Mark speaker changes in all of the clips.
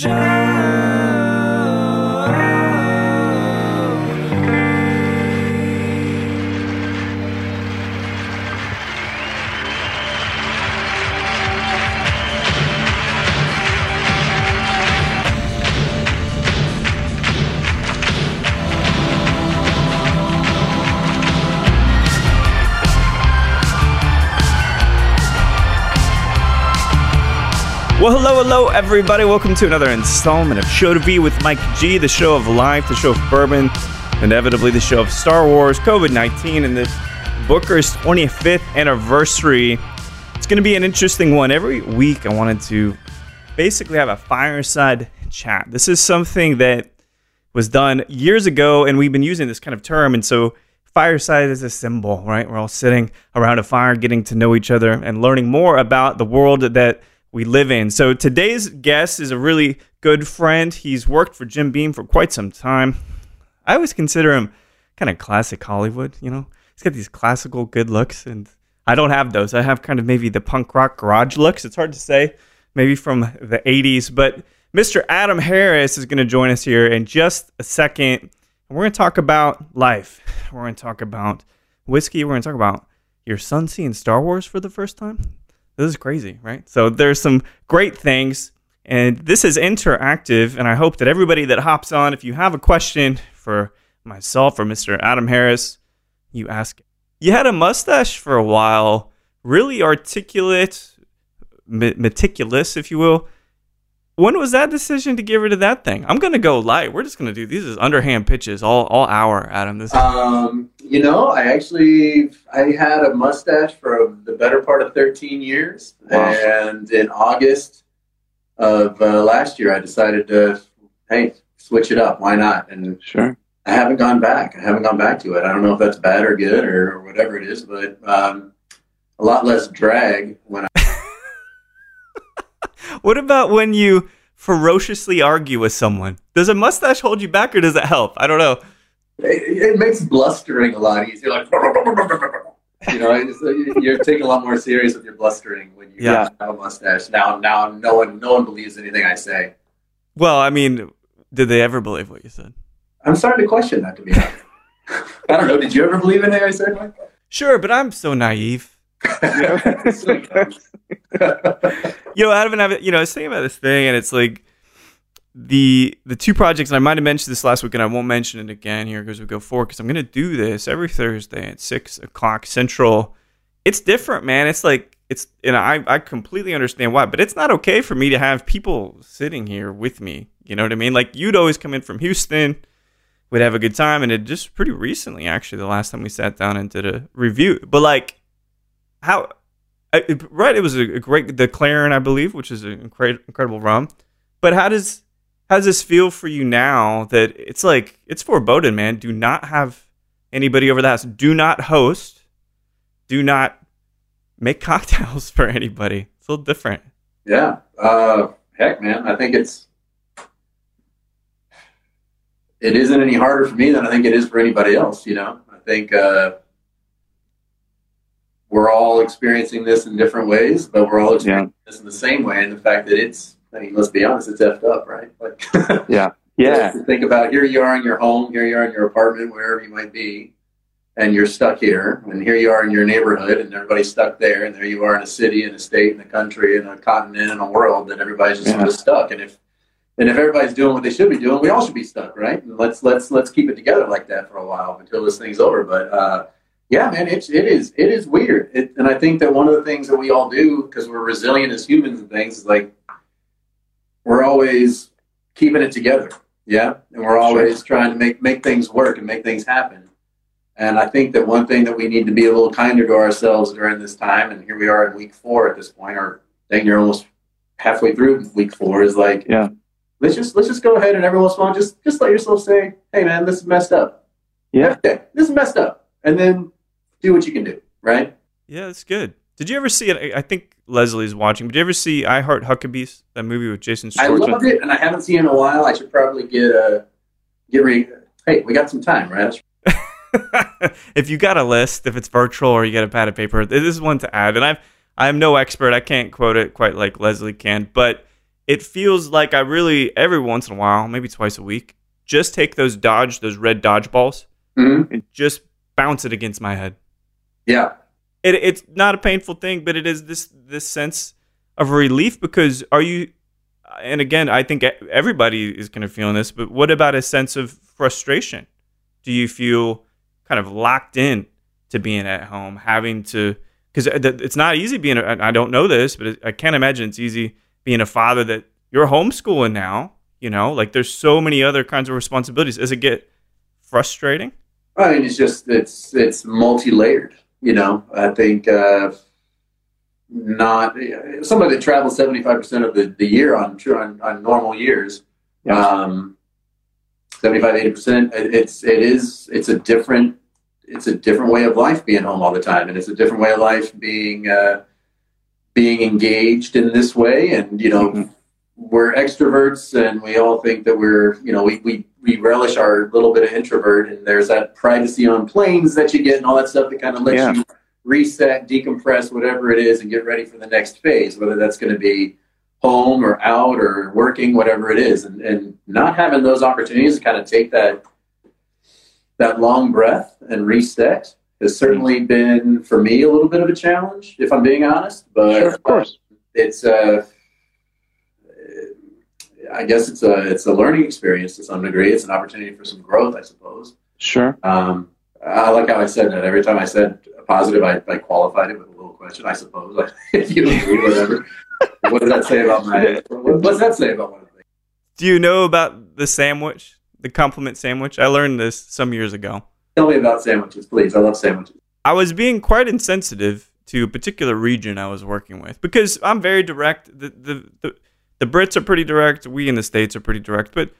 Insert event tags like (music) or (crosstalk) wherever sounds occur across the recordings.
Speaker 1: Well, hello, hello, everybody. Welcome to another installment of Show to Be with Mike G, the show of life, the show of bourbon, inevitably the show of Star Wars, COVID 19, and this Booker's 25th anniversary. It's going to be an interesting one. Every week, I wanted to basically have a fireside chat. This is something that was done years ago, and we've been using this kind of term. And so, fireside is a symbol, right? We're all sitting around a fire, getting to know each other, and learning more about the world that we live in. So today's guest is a really good friend. He's worked for Jim Beam for quite some time. I always consider him kind of classic Hollywood, you know? He's got these classical good looks and I don't have those. I have kind of maybe the punk rock garage looks. It's hard to say, maybe from the 80s, but Mr. Adam Harris is going to join us here in just a second. We're going to talk about life. We're going to talk about whiskey. We're going to talk about your son seeing Star Wars for the first time this is crazy, right? So there's some great things, and this is interactive. And I hope that everybody that hops on, if you have a question for myself or Mr. Adam Harris, you ask. It. You had a mustache for a while, really articulate, meticulous, if you will. When was that decision to get rid of that thing? I'm gonna go light. We're just gonna do these as underhand pitches all all hour, Adam. This
Speaker 2: um, you know, I actually I had a mustache for the better part of 13 years, wow. and in August of uh, last year, I decided to hey switch it up. Why not? And
Speaker 1: sure,
Speaker 2: I haven't gone back. I haven't gone back to it. I don't know if that's bad or good or, or whatever it is, but um, a lot less drag when I
Speaker 1: what about when you ferociously argue with someone? Does a mustache hold you back or does it help? I don't know.
Speaker 2: It, it makes blustering a lot easier. Like, you know, uh, you're taking a lot more serious with your blustering when you yeah. have a mustache. Now, now, no one, no one believes anything I say.
Speaker 1: Well, I mean, did they ever believe what you said?
Speaker 2: I'm starting to question that. To be honest, (laughs) I don't know. Did you ever believe anything I said?
Speaker 1: Sure, but I'm so naive. You know, Adam and I, you know, I was thinking about this thing, and it's like the the two projects. And I might have mentioned this last week, and I won't mention it again here because we go forward. Because I'm going to do this every Thursday at six o'clock Central. It's different, man. It's like it's, and I I completely understand why, but it's not okay for me to have people sitting here with me. You know what I mean? Like you'd always come in from Houston. We'd have a good time, and it just pretty recently, actually, the last time we sat down and did a review. But like, how right? It was a, great the Clairin, I believe, which is an incredible rum. But how does how does this feel for you now that it's like it's foreboding, man? Do not have anybody over the house. Do not host. Do not make (laughs) cocktails for anybody. It's a little different.
Speaker 2: Yeah. Uh, heck, man. I think it's it isn't any harder for me than I think it is for anybody else. You know, I think uh, we're all experiencing this in different ways, but we're all experiencing yeah. this in the same way. And the fact that it's, I mean, let's be honest, it's effed up, right? (laughs) Like,
Speaker 1: yeah, (laughs) yeah.
Speaker 2: think about here you are in your home, here you are in your apartment, wherever you might be, and you're stuck here, and here you are in your neighborhood, and everybody's stuck there, and there you are in a city, in a state, in a country, in a continent, in a world that everybody's just yeah. sort of stuck. And if and if everybody's doing what they should be doing, we all should be stuck, right? And let's let's let's keep it together like that for a while until this thing's over. But uh, yeah, man, it's it is it is weird, it, and I think that one of the things that we all do because we're resilient as humans and things is like we're always keeping it together, yeah, and we're always sure. trying to make make things work and make things happen. And I think that one thing that we need to be a little kinder to ourselves during this time, and here we are in week four at this point, or dang, you're almost halfway through week four, is like,
Speaker 1: yeah,
Speaker 2: let's just let's just go ahead and every once in a while just just let yourself say, hey man, this is messed up.
Speaker 1: Yeah,
Speaker 2: okay, this is messed up, and then do what you can do, right?
Speaker 1: Yeah, that's good. Did you ever see it? I think Leslie's watching. Did you ever see I Heart Huckabees? That movie with Jason
Speaker 2: Schwartzman. I loved it, and I haven't seen it in a while. I should probably get a get ready. Hey, we got some time, right? (laughs) (laughs)
Speaker 1: if you got a list, if it's virtual or you get a pad of paper, this is one to add. And I've I'm no expert. I can't quote it quite like Leslie can, but it feels like I really every once in a while, maybe twice a week, just take those dodge, those red dodgeballs,
Speaker 2: Mhm.
Speaker 1: and just bounce it against my head.
Speaker 2: Yeah.
Speaker 1: It, it's not a painful thing, but it is this this sense of relief because are you? And again, I think everybody is kind of feeling this. But what about a sense of frustration? Do you feel kind of locked in to being at home, having to? Because it's not easy being. A, I don't know this, but I can't imagine it's easy being a father that you're homeschooling now. You know, like there's so many other kinds of responsibilities. Does it get frustrating?
Speaker 2: I mean, it's just it's it's multi layered. You know, I think uh, not somebody that travels seventy five percent of the, the year on, on on normal years.
Speaker 1: Yeah.
Speaker 2: Um, 75 80 percent. It's it is it's a different it's a different way of life being home all the time, and it's a different way of life being uh, being engaged in this way. And you know,
Speaker 1: Mhm.
Speaker 2: we're extroverts, and we all think that we're you know we we we relish our little bit of introvert, and there's that privacy on planes that you get, and all that stuff that kind of lets
Speaker 1: Yeah.
Speaker 2: you reset, decompress, whatever it is, and get ready for the next phase, whether that's going to be home or out or working, whatever it is, and, and not having those opportunities to kind of take that that long breath and reset has certainly been for me a little bit of a challenge, if I'm being honest. But
Speaker 3: Sure, of course.
Speaker 2: it's uh, I guess it's a it's a learning experience to some degree. It's an opportunity for some growth, I suppose.
Speaker 3: Sure.
Speaker 2: Um, I like how I said that. Every time I said a positive, I, I qualified it with a little question. I suppose (laughs) if you agree, whatever. what does that say about my? What, what does that say about my thing?
Speaker 1: Do you know about the sandwich, the compliment sandwich? I learned this some years ago.
Speaker 2: Tell me about sandwiches, please. I love sandwiches.
Speaker 1: I was being quite insensitive to a particular region I was working with because I'm very direct. The, the the the Brits are pretty direct. We in the states are pretty direct, but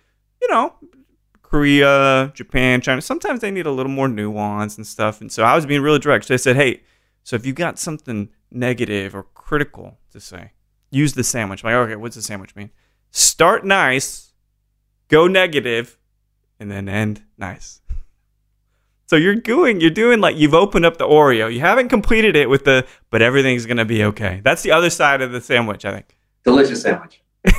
Speaker 1: you know, Korea, Japan, China. Sometimes they need a little more nuance and stuff. And so I was being really direct. So I said, "Hey, so if you got something negative or critical to say, use the sandwich." I'm like, okay, what's the sandwich mean? Start nice, go negative, and then end nice. (laughs) So you're doing you're doing like you've opened up the Oreo. You haven't completed it with the but everything's gonna be okay. That's the other side of the sandwich, I think.
Speaker 2: Delicious sandwich. (laughs)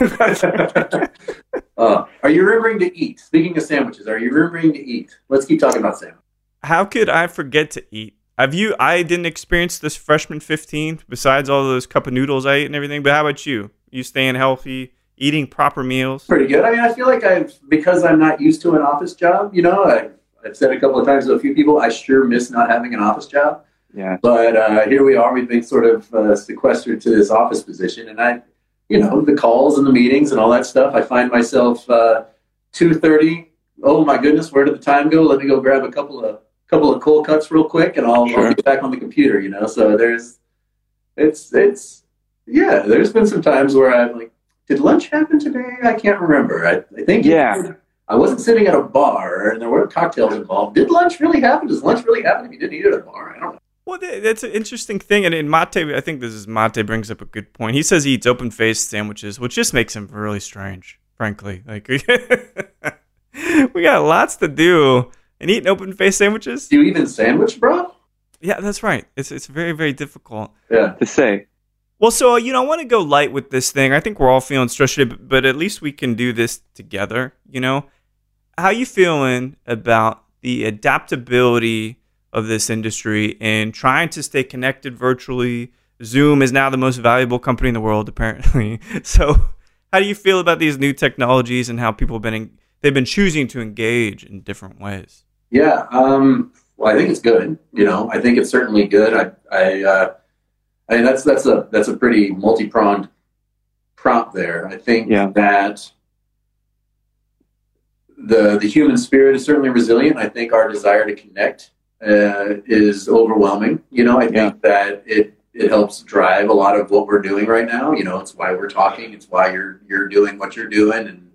Speaker 2: uh, are you remembering to eat? Speaking of sandwiches, are you remembering to eat? Let's keep talking about sandwich.
Speaker 1: How could I forget to eat? Have you I didn't experience this freshman 15 besides all those cup of noodles I ate and everything, but how about you? You staying healthy, eating proper meals?
Speaker 2: Pretty good. I mean, I feel like I've because I'm not used to an office job. You know, I, I've said a couple of times to a few people, I sure miss not having an office job.
Speaker 3: Yeah.
Speaker 2: But uh, here we are. We've been sort of uh, sequestered to this office position, and I, you know, the calls and the meetings and all that stuff. I find myself uh, two thirty. Oh my goodness, where did the time go? Let me go grab a couple of couple of cold cuts real quick, and I'll,
Speaker 3: Sure.
Speaker 2: I'll get back on the computer. You know, so there's, it's it's yeah. There's been some times where I'm like, did lunch happen today? I can't remember. I, I think
Speaker 3: Yeah.
Speaker 2: I wasn't sitting at a bar, and there weren't cocktails involved. Did lunch really happen? Does lunch really happen if you didn't eat at a bar? I don't know.
Speaker 1: Well, that's an interesting thing. And in Mate, I think this is Mate brings up a good point. He says he eats open faced sandwiches, which just makes him really strange, frankly. Like, (laughs) we got lots to do. And eating open faced sandwiches?
Speaker 2: Do you even sandwich, bro?
Speaker 1: Yeah, that's right. It's, it's very, very difficult.
Speaker 2: Yeah.
Speaker 3: To say.
Speaker 1: Well, so, you know, I want to go light with this thing. I think we're all feeling stressed, today, but, but at least we can do this together, you know? How you feeling about the adaptability of this industry and trying to stay connected virtually? Zoom is now the most valuable company in the world, apparently. (laughs) So, how do you feel about these new technologies and how people have been they've been choosing to engage in different ways?
Speaker 2: Yeah. Um, well, I think it's good. You know, I think it's certainly good. I, I, uh, I mean, that's that's a that's a pretty multi pronged prompt there. I think
Speaker 3: Yeah.
Speaker 2: that the the human spirit is certainly resilient. I think our desire to connect uh, is overwhelming. You know, I think
Speaker 3: Yeah.
Speaker 2: that it it helps drive a lot of what we're doing right now. You know, it's why we're talking. It's why you're you're doing what you're doing, and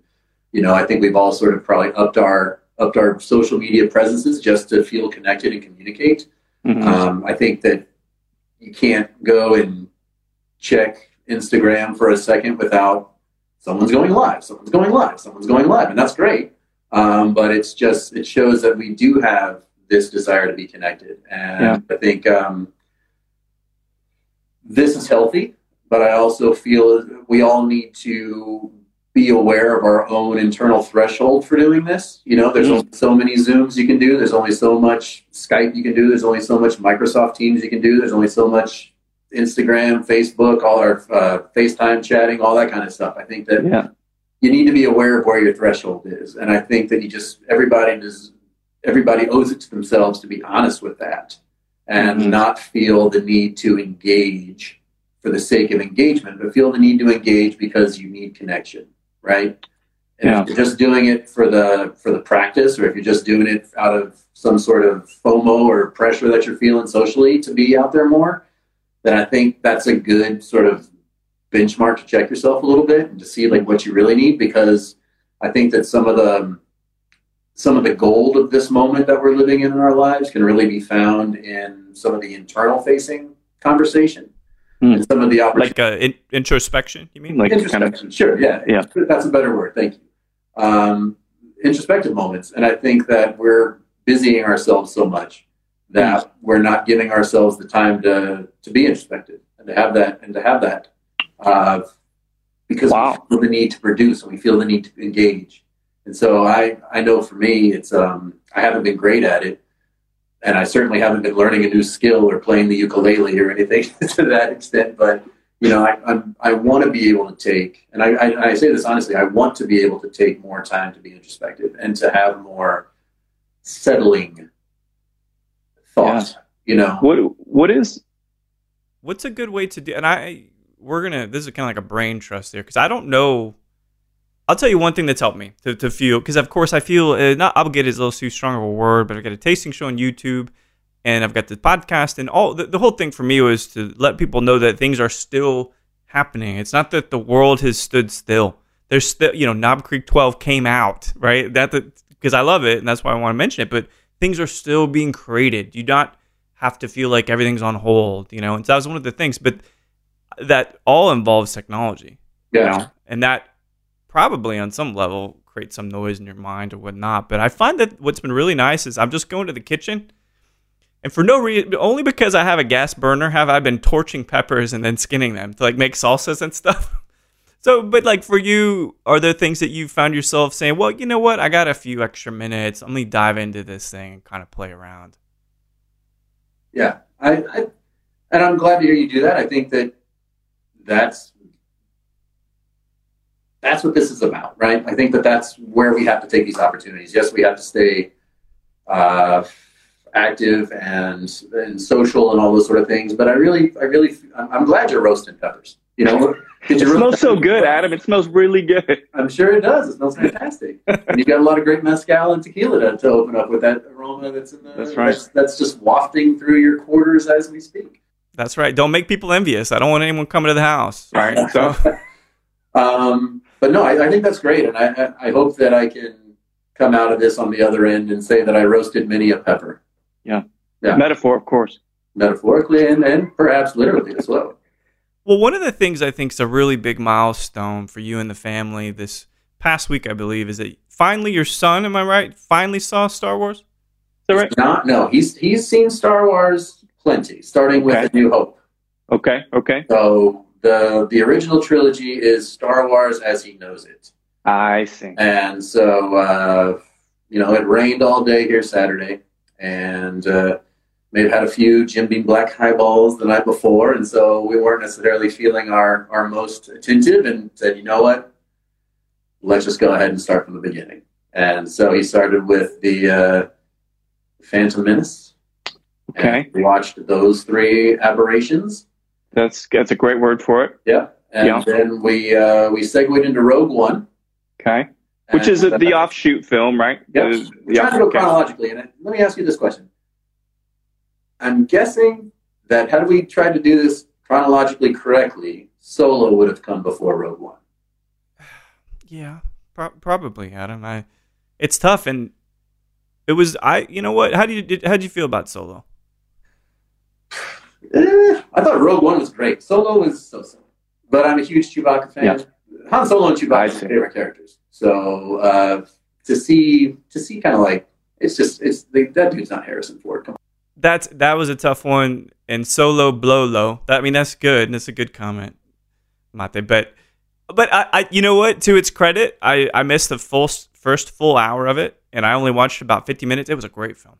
Speaker 2: you know, I think we've all sort of probably upped our upped our social media presences just to feel connected and communicate.
Speaker 3: Mhm.
Speaker 2: Um, I think that you can't go and check Instagram for a second without someone's going live, someone's going live, someone's going live, and that's great. Um, but it's just it shows that we do have this desire to be connected, and
Speaker 3: Yeah.
Speaker 2: I think um, this is healthy. but I also feel we all need to be aware of our own internal threshold for doing this. You know, there's
Speaker 1: Mm.
Speaker 2: only so many Zooms you can do. There's only so much Skype you can do. There's only so much Microsoft Teams you can do. There's only so much Instagram, Facebook, all our uh, FaceTime chatting, all that kind of stuff. I think that
Speaker 3: Yeah.
Speaker 2: you need to be aware of where your threshold is, and I think that you just everybody does everybody owes it to themselves to be honest with that and
Speaker 3: Mhm.
Speaker 2: not feel the need to engage for the sake of engagement, but feel the need to engage because you need connection, right? And
Speaker 3: Yeah.
Speaker 2: if you're just doing it for the for the practice, or if you're just doing it out of some sort of FOMO or pressure that you're feeling socially to be out there more, then I think that's a good sort of benchmark to check yourself a little bit and to see like what you really need because I think that some of the some of the gold of this moment that we're living in in our lives can really be found in some of the internal facing conversation
Speaker 3: Hmm.
Speaker 2: and some of the opportunities.
Speaker 1: Like uh, in- introspection, you mean?
Speaker 3: Like kind of
Speaker 2: introspection, sure, yeah,
Speaker 3: Yeah.
Speaker 2: that's a better word. Thank you. Um, introspective moments, and I think that we're busying ourselves so much that
Speaker 3: Hmm.
Speaker 2: we're not giving ourselves the time to to be introspective and to have that and to have that uh, because
Speaker 3: Wow.
Speaker 2: we feel the need to produce and we feel the need to engage. And so I I know for me it's um, I haven't been great at it. And I certainly haven't been learning a new skill or playing the ukulele or anything (laughs) to that extent. But you know, I I'm, I want to be able to take, and I, I I say this honestly, I want to be able to take more time to be introspective and to have more settling thought. You know,
Speaker 3: what what is
Speaker 1: What's a good way to do? And I, we're gonna. This is kind of like a brain trust here because I don't know. I'll tell you one thing that's helped me to, to feel because of course I feel uh, not obligated is a little too strong of a word, but I've got a tasting show on YouTube, and I've got the podcast, and all the, the whole thing for me was to let people know that things are still happening. It's not that the world has stood still. There's still, you know, Knob Creek 12 came out, right? That because I love it, and that's why I want to mention it. But things are still being created. You not have to feel like everything's on hold, you know. And so that was one of the things, but that all involves technology, you
Speaker 2: yeah,
Speaker 1: know, and that probably on some level create some noise in your mind or whatnot. But I find that what's been really nice is I'm just going to the kitchen. And for no reason, only because I have a gas burner, have I been torching peppers and then skinning them to like make salsas and stuff. (laughs) So, but like for you, are there things that you found yourself saying, well, you know what? I got a few extra minutes. Let me dive into this thing and kind of play around.
Speaker 2: yeah. I, I and I'm glad to hear you do that. I think that that's that's what this is about, right? I think that that's where we have to take these opportunities. Yes, we have to stay uh, active and and social and all those sort of things. But I really, I really, I'm, I'm glad you're roasting peppers. You know, (laughs)
Speaker 3: it
Speaker 2: you roast
Speaker 3: smells so (laughs) good, Adam. It smells really good.
Speaker 2: I'm sure it does. It smells fantastic. (laughs) and you've got a lot of great mezcal and tequila to, to open up with that aroma that's in the
Speaker 3: That's right.
Speaker 2: that's, that's just wafting through your quarters as we speak.
Speaker 1: That's right. Don't make people envious. I don't want anyone coming to the house.
Speaker 3: Right. So
Speaker 2: um, but no, I, I think that's great, and I, I, I hope that I can come out of this on the other end and say that I roasted many a pepper, Yeah. yeah.
Speaker 3: metaphor, of course.
Speaker 2: metaphorically and, and perhaps literally as well.
Speaker 1: Well, one of the things I think is a really big milestone for you and the family this past week, I believe, is that finally your son, am I right, finally saw Star Wars?
Speaker 3: Is that right?
Speaker 2: Not no, he's he's seen Star Wars plenty, starting with
Speaker 3: Okay.
Speaker 2: A New Hope.
Speaker 3: Okay. Okay.
Speaker 2: So the the original trilogy is Star Wars as he knows it.
Speaker 3: I see.
Speaker 2: And so, uh, you know, it rained all day here Saturday, and uh, may have had a few Jim Beam Black highballs the night before, and so we weren't necessarily feeling our, our most attentive and said, you know what, let's just go ahead and start from the beginning. And so he started with the uh, Phantom Menace.
Speaker 3: Okay.
Speaker 2: Watched those three aberrations.
Speaker 3: That's that's a great word for it.
Speaker 2: Yeah. And
Speaker 3: Yeah.
Speaker 2: then we uh, we segued into Rogue One.
Speaker 3: Okay. Which is
Speaker 2: And,
Speaker 3: the offshoot film, right?
Speaker 2: Yep.
Speaker 3: The-
Speaker 2: We're
Speaker 3: the
Speaker 2: trying to go
Speaker 3: okay.
Speaker 2: chronologically. And let me ask you this question. I'm guessing that had we tried to do this chronologically correctly, Solo would have come before Rogue One. (sighs)
Speaker 1: Yeah, pro- probably, Adam. I, it's tough, and it was I. You know what? How do you did, how would you feel about Solo?
Speaker 2: Eh, I thought Rogue One was great. Solo was so-so. But I'm a huge Chewbacca fan.
Speaker 3: Yeah.
Speaker 2: Han Solo and
Speaker 3: I
Speaker 2: Chewbacca are my favorite characters. So uh, to see to see kind of like it's just it's that dude's not Harrison Ford. Come on.
Speaker 1: That's that was a tough one, and Solo blow low. That I mean, that's good. and That's a good comment. mate. But but I, I you know what? To its credit, I I missed the full first full hour of it, and I only watched about fifty minutes. It was a great film.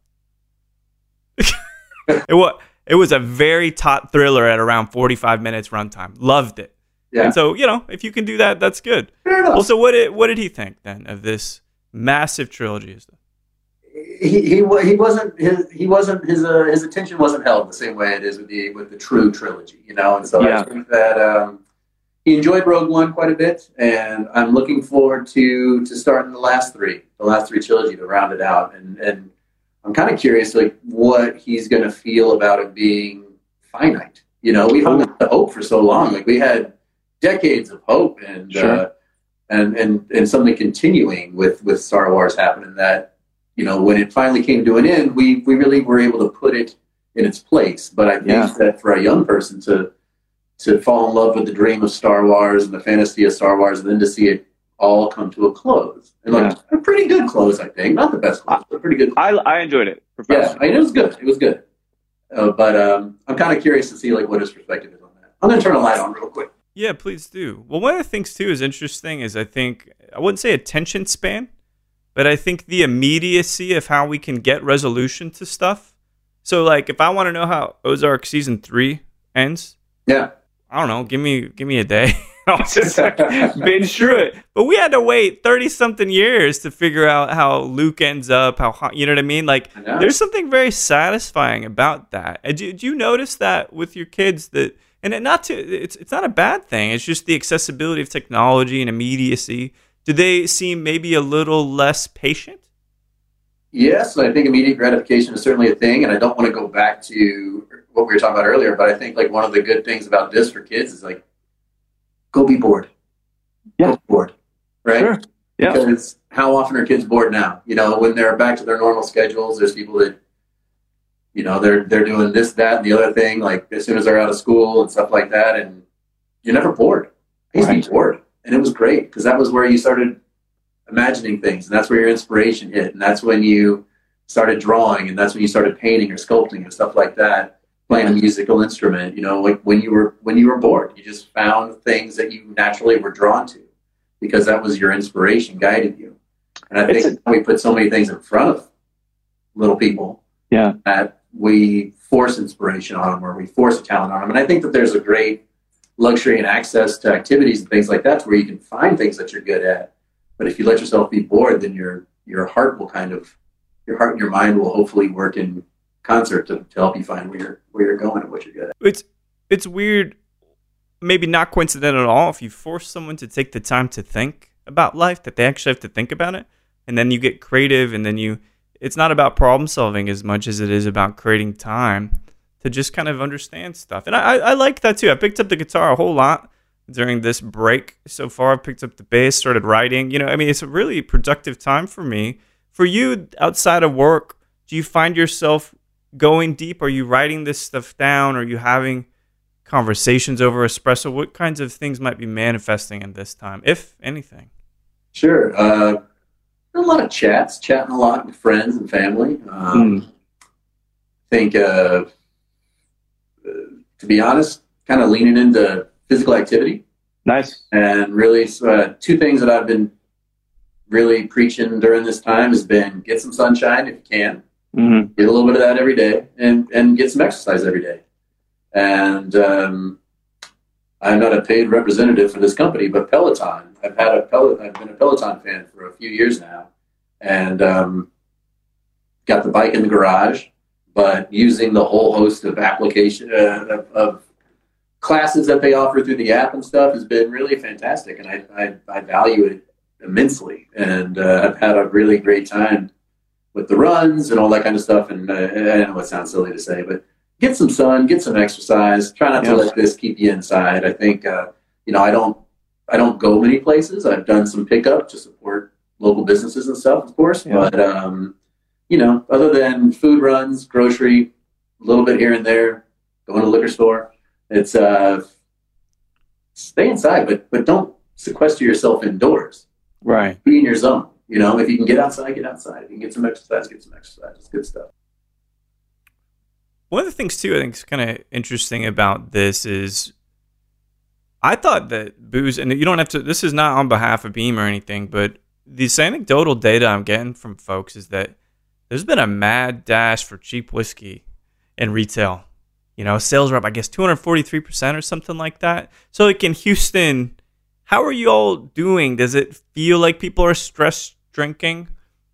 Speaker 1: (laughs) it was it was a very taut thriller at around forty five minutes runtime. Loved it.
Speaker 2: Yeah.
Speaker 1: And so you know, if you can do that, that's good.
Speaker 2: Fair enough.
Speaker 1: Well, so what did what did he think then of this massive trilogy?
Speaker 2: he, he he wasn't his he wasn't his uh, his attention wasn't held the same way it is with the with the true trilogy, you know. And so
Speaker 3: Yeah.
Speaker 2: I think that um, he enjoyed Rogue One quite a bit, and I'm looking forward to to starting the last three, the last three trilogy to round it out. And and I'm kind of curious, like what he's going to feel about it being finite. You know, we hung on to hope for so long, like we had decades of hope and.
Speaker 3: Sure.
Speaker 2: Uh, and, and, and something continuing with, with Star Wars happening that you know, when it finally came to an end, we, we really were able to put it in its place. But I think
Speaker 3: Yeah.
Speaker 2: that for a young person to to fall in love with the dream of Star Wars and the fantasy of Star Wars, and then to see it all come to a close, and like a pretty good close, I think, not the best close, but a pretty good.
Speaker 3: I, I enjoyed it.
Speaker 2: Yeah, I mean, it was good. It was good. Uh, but um, I'm kind of curious to see like what his perspective is on that. I'm gonna turn a light on real quick.
Speaker 1: Yeah, please do. Well, one of the things too is interesting is I think I wouldn't say attention span, but I think the immediacy of how we can get resolution to stuff. So like if I want to know how Ozark season 3 ends,
Speaker 2: Yeah,
Speaker 1: I don't know, give me give me a day. (laughs) (laughs) Like,
Speaker 3: binge through it.
Speaker 1: but we had to wait 30 something years to figure out how Luke ends up, how you know what I mean? Like
Speaker 2: I
Speaker 1: there's something very satisfying about that. And do, do you notice that with your kids that and it not to it's it's not a bad thing. It's just the accessibility of technology and immediacy. Do they seem maybe a little less patient?
Speaker 2: Yes, I think immediate gratification is certainly a thing, and I don't want to go back to what we were talking about earlier. But I think like one of the good things about this for kids is like, go be bored.
Speaker 3: Yeah.
Speaker 2: Be bored, right?
Speaker 3: Sure. Yeah.
Speaker 2: Because how often are kids bored now? You know, when they're back to their normal schedules, there's people that, you know, they're they're doing this, that, and the other thing. Like as soon as they're out of school and stuff like that, and you're never bored. I used to be bored, and it was great because that was where you started imagining things, and that's where your inspiration hit, and that's when you started drawing, and that's when you started painting or sculpting and stuff like that. Playing a musical instrument, you know, like when you were when you were bored, you just found things that you naturally were drawn to because that was your inspiration guided you. And I think we put so many things in front of little people
Speaker 3: Yeah.
Speaker 2: that we force inspiration on them or we force a talent on them. And I think that there's a great luxury and access to activities and things like that where you can find things that you're good at. But if you let yourself be bored, then your your heart will kind of your heart and your mind will hopefully work in concert to, to help you find where you're where you're going and what you're good at.
Speaker 1: It's it's weird, maybe not coincidental at all. If you force someone to take the time to think about life, that they actually have to think about it, and then you get creative, and then you. It's not about problem solving as much as it is about creating time to just kind of understand stuff. And I, I, I like that too. I picked up the guitar a whole lot during this break so far. I picked up the bass, started writing. You know, I mean, it's a really productive time for me. For you, outside of work, do you find yourself going deep? Are you writing this stuff down? Are you having conversations over espresso? What kinds of things might be manifesting in this time, if anything?
Speaker 2: Sure. Uh, a lot of chats, chatting a lot with friends and family. Um, think, uh, uh, to be honest, kind of leaning into physical activity
Speaker 3: Nice.
Speaker 2: and really uh, two things that I've been really preaching during this time has been get some sunshine if you can,
Speaker 3: hmm
Speaker 2: get a little bit of that every day, and and get some exercise every day. And um, I'm not a paid representative for this company, but Peloton. I've had a Pel- I've been a Peloton fan for a few years now, and um, got the bike in the garage. But using the whole host of application uh, of, of classes that they offer through the app and stuff has been really fantastic, and I I, I value it immensely. And uh, I've had a really great time with the runs and all that kind of stuff. And uh, I know it sounds silly to say, but get some sun, get some exercise. Try not
Speaker 3: Yeah.
Speaker 2: to let this keep you inside. I think uh, you know I don't I don't go many places. I've done some pickup to support local businesses and stuff, of course.
Speaker 3: Yeah.
Speaker 2: But um, you know, other than food runs, grocery, a little bit here and there, going to the liquor store. It's uh, stay inside, but but don't sequester yourself indoors
Speaker 3: Right.
Speaker 2: be in your zone. You know, if you can get outside, get outside. If you can get some exercise, get some exercise. It's good stuff.
Speaker 1: One of the things too, I think is kind of interesting about this is I thought that booze, and you don't have to. This is not on behalf of Beam or anything, but this anecdotal data I'm getting from folks is that there's been a mad dash for cheap whiskey in retail. You know, sales are up, I guess, 243% or something like that. So, like in Houston, how are you all doing? Does it feel like people are stress drinking?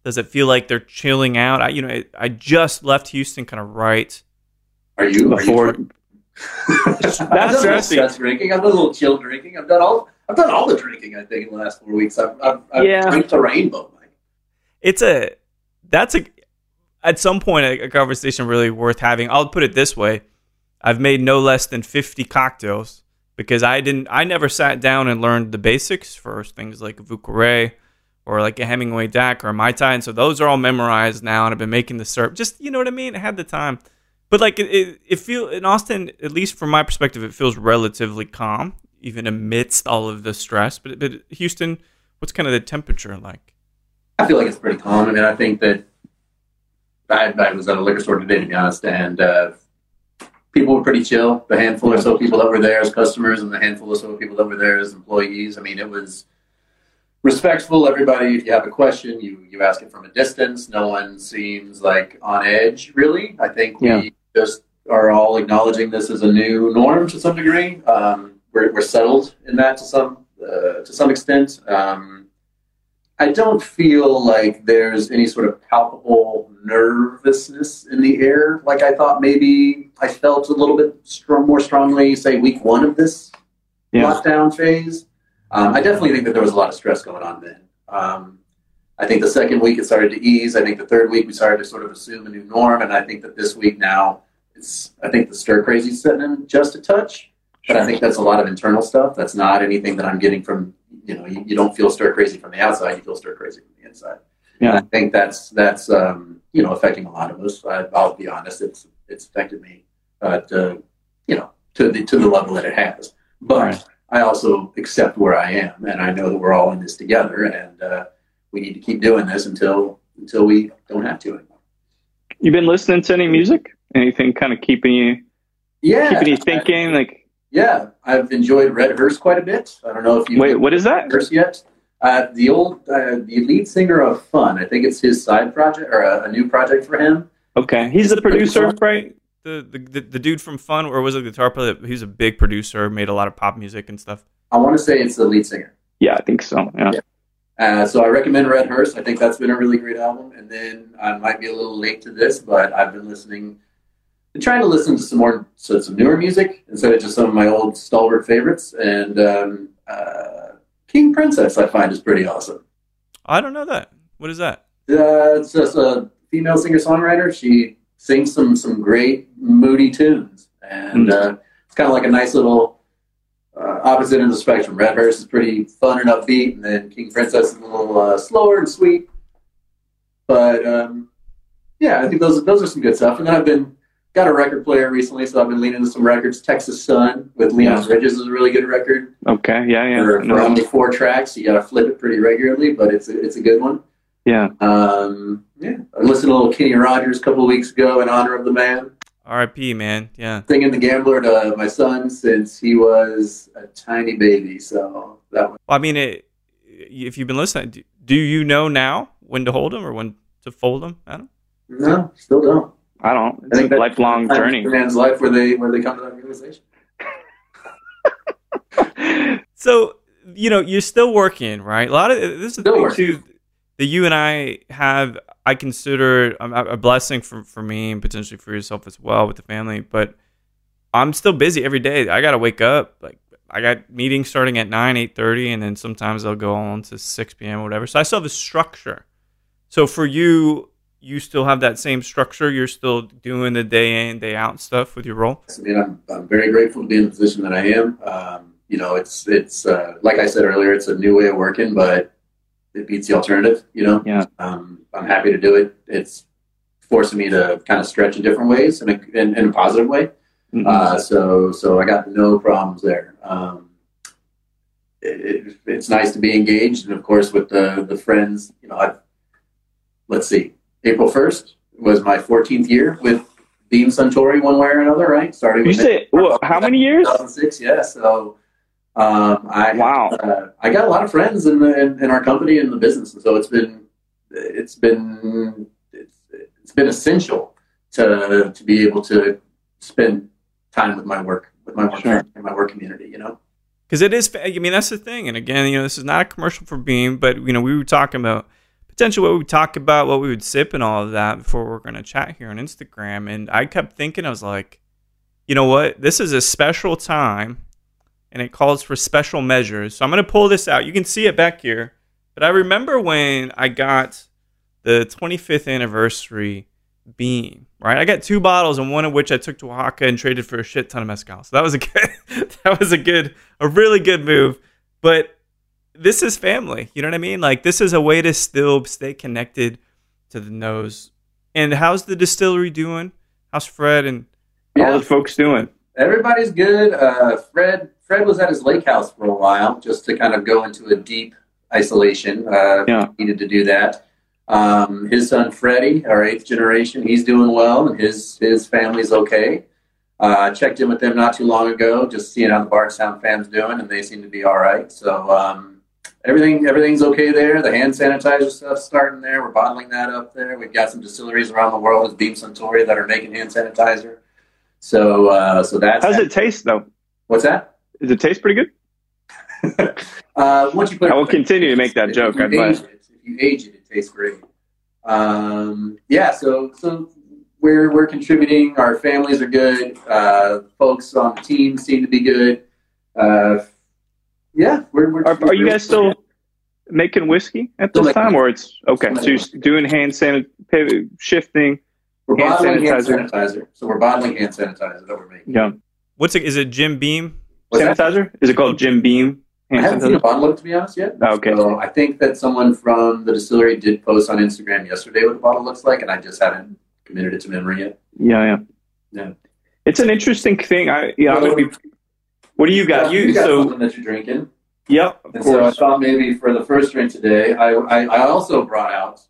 Speaker 1: Does it feel like they're chilling out? I, you know, I just left Houston kind of right
Speaker 2: Are you?
Speaker 3: Before,
Speaker 2: Are you I've done
Speaker 3: stressing.
Speaker 2: drinking. (laughs) I've done a little chill drinking. I've done all. I've done all the drinking. I think in the last four weeks. I've, I've, I've
Speaker 3: Yeah.
Speaker 2: drank the rainbow. Mike.
Speaker 1: it's a that's a at some point a, a conversation really worth having i'll put it this way i've made no less than 50 cocktails because i didn't i never sat down and learned the basics for things like a Vieux Carré or like a hemingway dac or a mai tai and so those are all memorized now and i've been making the syrup just you know what i mean i had the time but like it, it, it in austin at least from my perspective it feels relatively calm even amidst all of the stress but, but houston what's kind of the temperature like
Speaker 2: I feel like it's pretty calm. I mean, I think that I, I was at a liquor store today, to be honest, and uh, people were pretty chill. The handful or so people that were there as customers, and the handful or so people that were there as employees. I mean, it was respectful. Everybody, if you have a question, you you ask it from a distance. No one seems like on edge, really. I think
Speaker 3: Yeah.
Speaker 2: we just are all acknowledging this as a new norm to some degree. Um, we're, we're settled in that to some uh, to some extent. Um, I don't feel like there's any sort of palpable nervousness in the air, like I thought maybe I felt a little bit strong, more strongly, say week one of this
Speaker 3: Yeah.
Speaker 2: lockdown phase. Um, I definitely think that there was a lot of stress going on then. Um, I think the second week it started to ease. I think the third week we started to sort of assume a new norm, and I think that this week now it's. I think the stir crazy's setting in just a touch, but I think that's a lot of internal stuff. That's not anything that I'm getting from you know. You, you don't feel stir crazy from the outside; you feel stir crazy from the inside.
Speaker 3: Yeah.
Speaker 2: And I think that's that's um, you know affecting a lot of us. I, I'll be honest; it's it's affected me, uh, you know, to the to the level that it has. But
Speaker 3: Right.
Speaker 2: I also accept where I am, and I know that we're all in this together, and uh, we need to keep doing this until until we don't have to anymore.
Speaker 3: You been listening to any music? Anything kind of keeping you
Speaker 2: Yeah,
Speaker 3: keeping you
Speaker 2: I-
Speaker 3: thinking? Like,
Speaker 2: yeah, I've enjoyed Red Hearse quite a bit. I don't know if you
Speaker 3: wait, what is that?
Speaker 2: Hearse yet. Uh, the old uh, the lead singer of Fun. I think it's his side project or a, a new project for him.
Speaker 3: Okay, he's the producer.
Speaker 1: right? The, the the the dude from Fun, or was it the guitar player? He's a big producer, made a lot of pop music and stuff.
Speaker 2: I want to say it's the lead singer.
Speaker 3: Yeah, I think so. Yeah.
Speaker 2: Yeah. Uh, so I recommend Red Hearse. I think that's been a really great album. And then I might be a little late to this, but I've been listening, been trying to listen to some more, so some newer music instead of just some of my old stalwart favorites. And um, uh, King Princess, I find is pretty awesome.
Speaker 1: I don't know that. What is that?
Speaker 2: Uh, it's just a female singer songwriter. She sings some some great moody tunes, and
Speaker 3: Mm.
Speaker 2: uh, it's kind of like a nice little uh, opposite end of the spectrum. Red Hearse is pretty fun and upbeat, and then King Princess is a little uh, slower and sweet. But um, yeah, I think those those are some good stuff. And then I've been got a record player recently, so I've been leaning into some records. Texas Sun with Leon
Speaker 3: Yeah.
Speaker 2: Bridges is a really good record.
Speaker 3: Okay. Yeah. Yeah.
Speaker 2: For, for only four tracks, you got to flip it pretty regularly, but it's a, it's a good one.
Speaker 3: Yeah.
Speaker 2: Um, yeah, I listened to a little Kenny Rogers a couple of weeks ago in honor of the man.
Speaker 1: R.I.P. Man. Yeah.
Speaker 2: Singing the Gambler to my son since he was a tiny baby. So that was
Speaker 1: Well, I mean, it, if you've been listening, do, do you know now when to hold them or when to fold them? I don't.
Speaker 2: no, still don't.
Speaker 3: I don't.
Speaker 2: I
Speaker 3: It's
Speaker 2: think
Speaker 3: a lifelong journey.
Speaker 2: the man's life where they where they come to that realization. (laughs)
Speaker 1: So you know, you're still working, right? A lot of this is the
Speaker 2: Still
Speaker 1: thing
Speaker 2: working.
Speaker 1: too. That you and I have, I consider a, a blessing for for me and potentially for yourself as well with the family. But I'm still busy every day. I gotta wake up. Like I got meetings starting at nine, eight thirty, and then sometimes they'll go on to six p.m. or whatever. So I still have a structure. So for you, you still have that same structure. You're still doing the day in, day out stuff with your role.
Speaker 2: I mean, I'm, I'm very grateful to be in the position that I am. Um, you know, it's it's uh, like I said earlier, it's a new way of working, but it beats the alternative. You know,
Speaker 3: Yeah.
Speaker 2: um, I'm happy to do it. It's forcing me to kind of stretch in different ways in a, in, in a positive way.
Speaker 3: Mhm.
Speaker 2: Uh, so so I got no problems there. Um, it, it, it's nice to be engaged, and of course with the the friends. You know, I've, let's see, April first was my 14th year with Beam Suntory, one way or another, right? Starting
Speaker 3: you
Speaker 2: with
Speaker 3: say well, how many years?
Speaker 2: 2006, yeah. So Um, I
Speaker 3: Wow.
Speaker 2: uh, I got a lot of friends in, the, in in our company and the business, and so it's been it's been it's, it's been essential to to be able to spend time with my work with my work
Speaker 3: Sure.
Speaker 2: in my work community. You know,
Speaker 1: Because it is, I mean, that's the thing. And again, you know, this is not a commercial for Beam, but, you know, we were talking about potentially what we would talk about, what we would sip and all of that before we're going to chat here on Instagram. And I kept thinking, I was like, you know what? This is a special time and it calls for special measures. So I'm going to pull this out. You can see it back here. But I remember when I got the 25th anniversary Beam, right? I got two bottles, and one of which I took to Oaxaca and traded for a shit ton of mezcal. So that was a good, (laughs) that was a good, a really good move. But this is family. You know what I mean? Like this is a way to still stay connected to the nose. And how's the distillery doing? How's Fred and
Speaker 3: All the folks doing.
Speaker 2: Everybody's good. Uh, Fred Fred was at his lake house for a while just to kind of go into a deep isolation. Uh,
Speaker 3: Yeah.
Speaker 2: Needed to do that. Um, his son Freddie, our eighth generation, he's doing well, and his his family's okay. Uh, checked in with them not too long ago, just seeing how the Bardstown fam's doing, and they seem to be all right. So um, everything everything's okay there. The hand sanitizer stuff's starting there. We're bottling that up there. We've got some distilleries around the world with Beam Suntory that are making hand sanitizer. So uh, so that's
Speaker 3: How's it taste though?
Speaker 2: What's that?
Speaker 3: Does it taste pretty good? (laughs)
Speaker 2: Uh, once you put,
Speaker 3: I will continue to make that
Speaker 2: if
Speaker 3: joke.
Speaker 2: You
Speaker 3: I'm
Speaker 2: age
Speaker 3: glad.
Speaker 2: it, if you age it, it tastes great. Um, yeah, so so we're we're contributing. Our families are good. Uh, folks on the team seem to be good. Uh, yeah, we're. we're
Speaker 3: Are, are you guys still making whiskey at
Speaker 2: Still
Speaker 3: this
Speaker 2: making
Speaker 3: time, or it's okay?
Speaker 2: Still
Speaker 3: So you're doing hand sanit, shifting.
Speaker 2: We're
Speaker 3: hand
Speaker 2: bottling hand
Speaker 3: sanitizer?
Speaker 2: sanitizer. So we're bottling hand sanitizer that we're making.
Speaker 3: Yeah,
Speaker 1: what's it? Is it Jim Beam?
Speaker 3: Sanitizer. Is it called Jim Beam?
Speaker 2: I haven't seen a bottle of it to be honest yet.
Speaker 3: Oh, okay.
Speaker 2: So I think that someone from the distillery did post on Instagram yesterday what the bottle looks like, and I just haven't committed it to memory yet.
Speaker 3: Yeah, yeah.
Speaker 2: Yeah.
Speaker 3: It's an interesting thing. I yeah. I'm gonna be, what do you got? You,
Speaker 2: got
Speaker 3: so
Speaker 2: something that you're drinking.
Speaker 3: yep.
Speaker 2: And so I thought maybe for the first drink today, I, I, I also brought out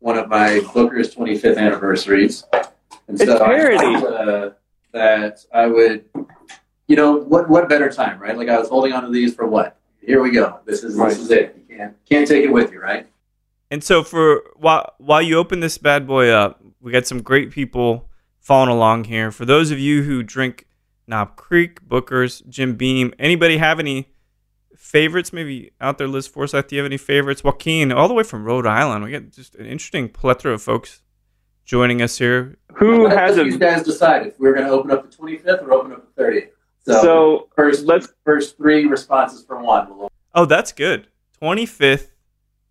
Speaker 2: one of my Booker's 25th anniversaries. And
Speaker 3: It's
Speaker 2: so I thought, uh, that I would, you know, what what better time, right? Like I was holding on to these for what? Here we go. This is
Speaker 3: Right.
Speaker 2: this is it. You can't can't take it with you, right?
Speaker 1: And so for while while you open this bad boy up, we got some great people following along here. For those of you who drink Knob Creek, Booker's, Jim Beam, anybody have any favorites maybe out there? Liz Forsyth, do you have any favorites? Joaquin, all the way from Rhode Island. We got just an interesting plethora of folks joining us here.
Speaker 3: Who has
Speaker 2: let you guys decide if we're going to open up the 25th or open up the 30th. So,
Speaker 3: so
Speaker 2: first
Speaker 3: let's
Speaker 2: first three responses from one. We'll
Speaker 1: Oh, that's good. 25th,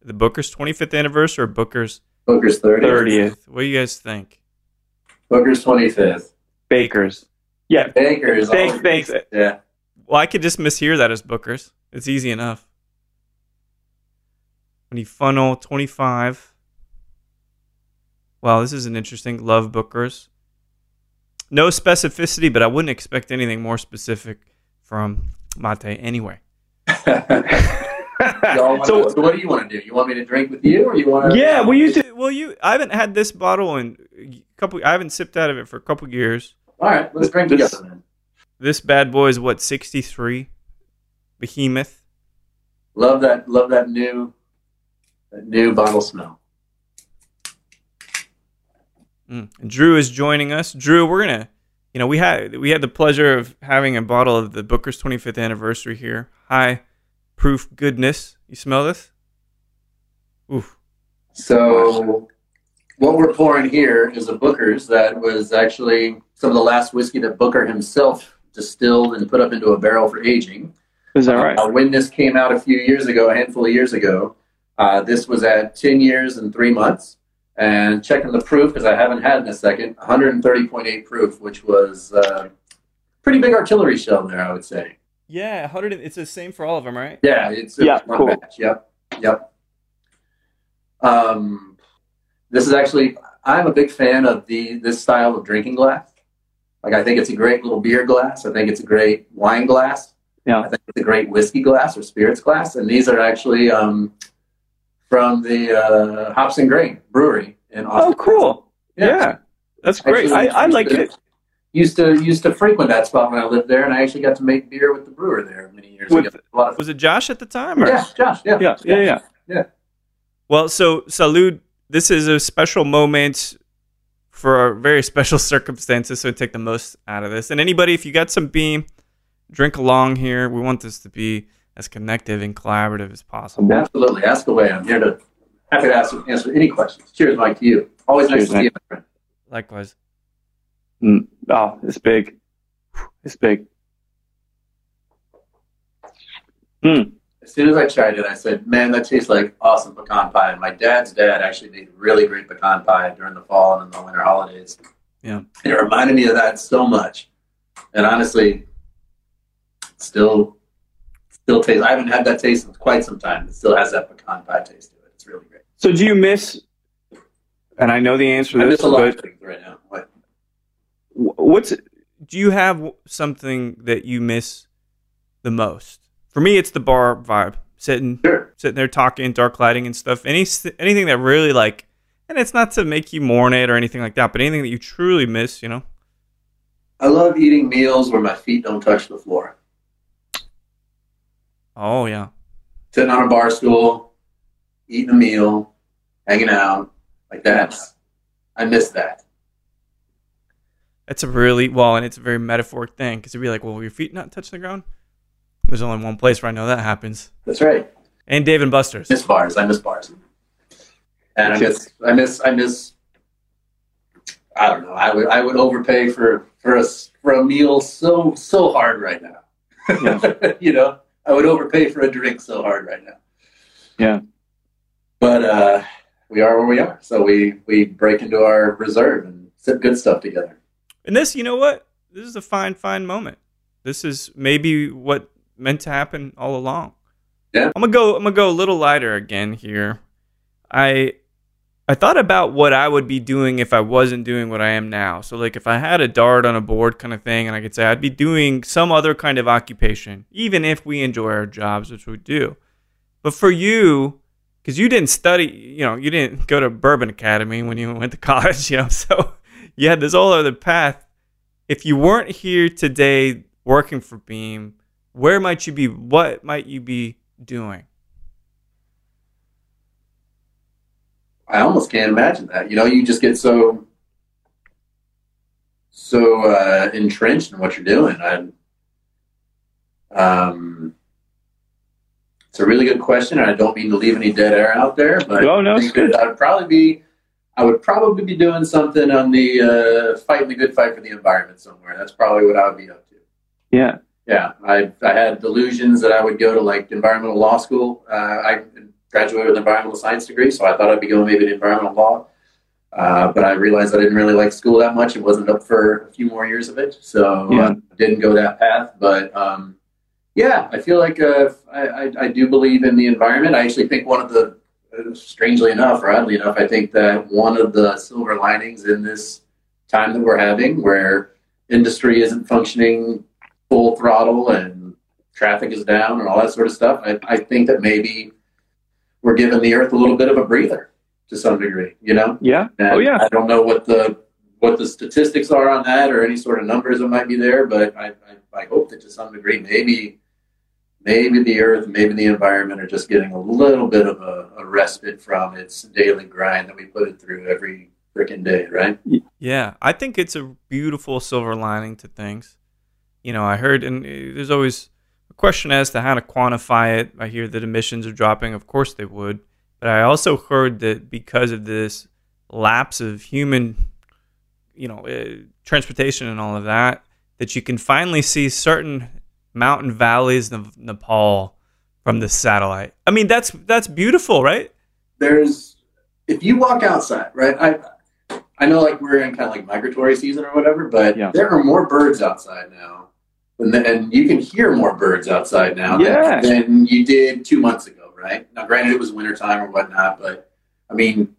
Speaker 1: the Booker's 25th anniversary or Booker's
Speaker 2: Booker's 30th.
Speaker 3: 30th
Speaker 1: What do you guys think?
Speaker 2: Booker's 25th.
Speaker 3: Bakers. Yeah.
Speaker 2: Baker's.
Speaker 3: Thanks. Thanks.
Speaker 2: Yeah.
Speaker 1: Well, I could just mishear that as Booker's. It's easy enough. When you funnel 25. Wow, this is an interesting. Love Booker's. No specificity, but I wouldn't expect anything more specific from Mate anyway. (laughs)
Speaker 2: Y'all wanna-
Speaker 3: so
Speaker 2: so what do you want to do? You want me to drink with you, or you want to?
Speaker 3: yeah, we used to.
Speaker 1: Well, you I haven't had this bottle in a couple I haven't sipped out of it for a couple years.
Speaker 2: All right, let's drink
Speaker 3: This-
Speaker 2: together then.
Speaker 1: This bad boy is what 63 Behemoth.
Speaker 2: Love that. Love that new, that new bottle smell.
Speaker 1: Mm. And Drew is joining us. Drew, we're gonna, you know, we had we had the pleasure of having a bottle of the Booker's 25th anniversary here. High proof goodness. You smell this? Oof.
Speaker 2: So, what we're pouring here is a Booker's that was actually some of the last whiskey that Booker himself distilled and put up into a barrel for aging.
Speaker 3: Is that right?
Speaker 2: Uh, when this came out a few years ago, a handful of years ago, uh, this was at 10 years and three months. And checking the proof, because I haven't had in a second, 130.8 proof, which was uh, pretty big artillery shell there, I would say.
Speaker 1: Yeah, 100. It's the same for all of them, right?
Speaker 2: Yeah, it's, it's
Speaker 3: Yeah, cool.
Speaker 2: batch. Yep, yep. Um, this is actually, I'm a big fan of the this style of drinking glass. Like, I think it's a great little beer glass. I think it's a great wine glass.
Speaker 3: Yeah.
Speaker 2: I think it's a great whiskey glass or spirits glass. And these are actually um, from the uh, Hops and Grain Brewery in Austin.
Speaker 3: Oh, cool. Yeah, that's great.
Speaker 2: Actually,
Speaker 3: I, I like it.
Speaker 2: used to used to frequent that spot when I lived there, and I actually got to make beer with the brewer there many years
Speaker 3: With-
Speaker 2: ago. Of
Speaker 1: Was it Josh at the time? Or?
Speaker 2: yeah, Josh, yeah,
Speaker 3: Yeah, yeah, yeah.
Speaker 1: Well, so Salud, this is a special moment for our very special (laughs) circumstances, so take the most out of this. And anybody, if you got some beam, drink along here. We want this to be as connective and collaborative as possible.
Speaker 2: Absolutely. Ask away. I'm here to happy to ask, answer any questions. Cheers, Mike, to you. Always nice
Speaker 3: Cheers,
Speaker 2: to see you, my friend.
Speaker 1: Likewise.
Speaker 3: Mm. Oh, it's big. It's big. Mm.
Speaker 2: As soon as I tried it, I said, "Man, that tastes like awesome pecan pie." And my dad's dad actually made really great pecan pie during the fall and in the winter holidays.
Speaker 1: Yeah.
Speaker 2: And it reminded me of that so much. And honestly, still, still tastes. I haven't had that taste in quite some time. It still has that pecan pie taste to it. It's really great.
Speaker 3: So do you miss? And I know the answer
Speaker 2: I
Speaker 3: to
Speaker 2: miss
Speaker 3: this,
Speaker 2: a lot
Speaker 3: but
Speaker 2: of things right now. What?
Speaker 3: what's
Speaker 1: Do you have something that you miss the most? For me, it's the bar vibe. Sitting,
Speaker 2: Sure.
Speaker 1: sitting there talking, dark lighting and stuff. Any anything that really like, and it's not to make you mourn it or anything like that, but anything that you truly miss, you know.
Speaker 2: I love eating meals where my feet don't touch the floor.
Speaker 1: Oh yeah.
Speaker 2: Sitting on a bar stool, eating a meal, hanging out like that. I miss that.
Speaker 1: That's a really well, and it's a very metaphoric thing because it'd be like, well, will your feet not touch the ground? There's only one place where I know that happens,
Speaker 2: That's right.
Speaker 1: and Dave and Buster's.
Speaker 2: miss bars. I miss bars. And I miss, I miss, I miss. I don't know. I would, I would overpay for for a for a meal so so hard right now. (laughs) you know, I would overpay for a drink so hard right now.
Speaker 3: Yeah.
Speaker 2: But uh, we are where we are, so we we break into our reserve and sip good stuff together.
Speaker 1: And this, you know what? This is a fine, fine moment. This is maybe what meant to happen all along.
Speaker 2: Yeah.
Speaker 1: I'm gonna go. I'm gonna go a little lighter again here. I I thought about what I would be doing if I wasn't doing what I am now. So like if I had a dart on a board kind of thing, and I could say I'd be doing some other kind of occupation, even if we enjoy our jobs, which we do. But for you, because you didn't study, you know, you didn't go to Bourbon Academy when you (laughs) went to college, you know, (laughs) so you had this whole other path. If you weren't here today working for Beam, where might you be? What might you be doing?
Speaker 2: I almost can't imagine that. You know, you just get so so uh, entrenched in what you're doing. I, um, it's a really good question, and I don't mean to leave any dead air out there, but
Speaker 3: Oh, no,
Speaker 2: I
Speaker 3: good.
Speaker 2: I'd probably be I would probably be doing something on the uh, fighting the good fight for the environment somewhere. That's probably what I would be up to.
Speaker 3: yeah.
Speaker 2: Yeah, I I had delusions that I would go to like environmental law school. Uh, I graduated with an environmental science degree, so I thought I'd be going maybe to environmental law. Uh, but I realized I didn't really like school that much and wasn't up for a few more years of it, so
Speaker 3: Yeah.
Speaker 2: uh, didn't go that path. But um, yeah, I feel like uh, I, I, I do believe in the environment. I actually think one of the, uh, strangely enough, or oddly enough, I think that one of the silver linings in this time that we're having, where industry isn't functioning full throttle and traffic is down and all that sort of stuff, I, I think that maybe we're giving the earth a little bit of a breather to some degree, you know?
Speaker 3: Yeah.
Speaker 2: Oh, and
Speaker 3: Oh, yeah.
Speaker 2: I don't know what the what the statistics are on that or any sort of numbers that might be there, but I, I, I hope that to some degree maybe maybe the earth, maybe the environment are just getting a little bit of a, a respite from its daily grind that we put it through every freaking day, right?
Speaker 1: Yeah, I think it's a beautiful silver lining to things. You know, I heard, and there's always a question as to how to quantify it. I hear that emissions are dropping. Of course they would. But I also heard that because of this lapse of human, you know, uh, transportation and all of that, that you can finally see certain mountain valleys of Nepal from the satellite. I mean, that's that's beautiful, right?
Speaker 2: there's if you walk outside, right? I I know like we're in kind of like migratory season or whatever, but
Speaker 3: Yeah.
Speaker 2: there are more birds outside now, and, the, and you can hear more birds outside now
Speaker 3: Yeah.
Speaker 2: than, than you did two months ago, right? Now, granted, it was wintertime or whatnot, but I mean,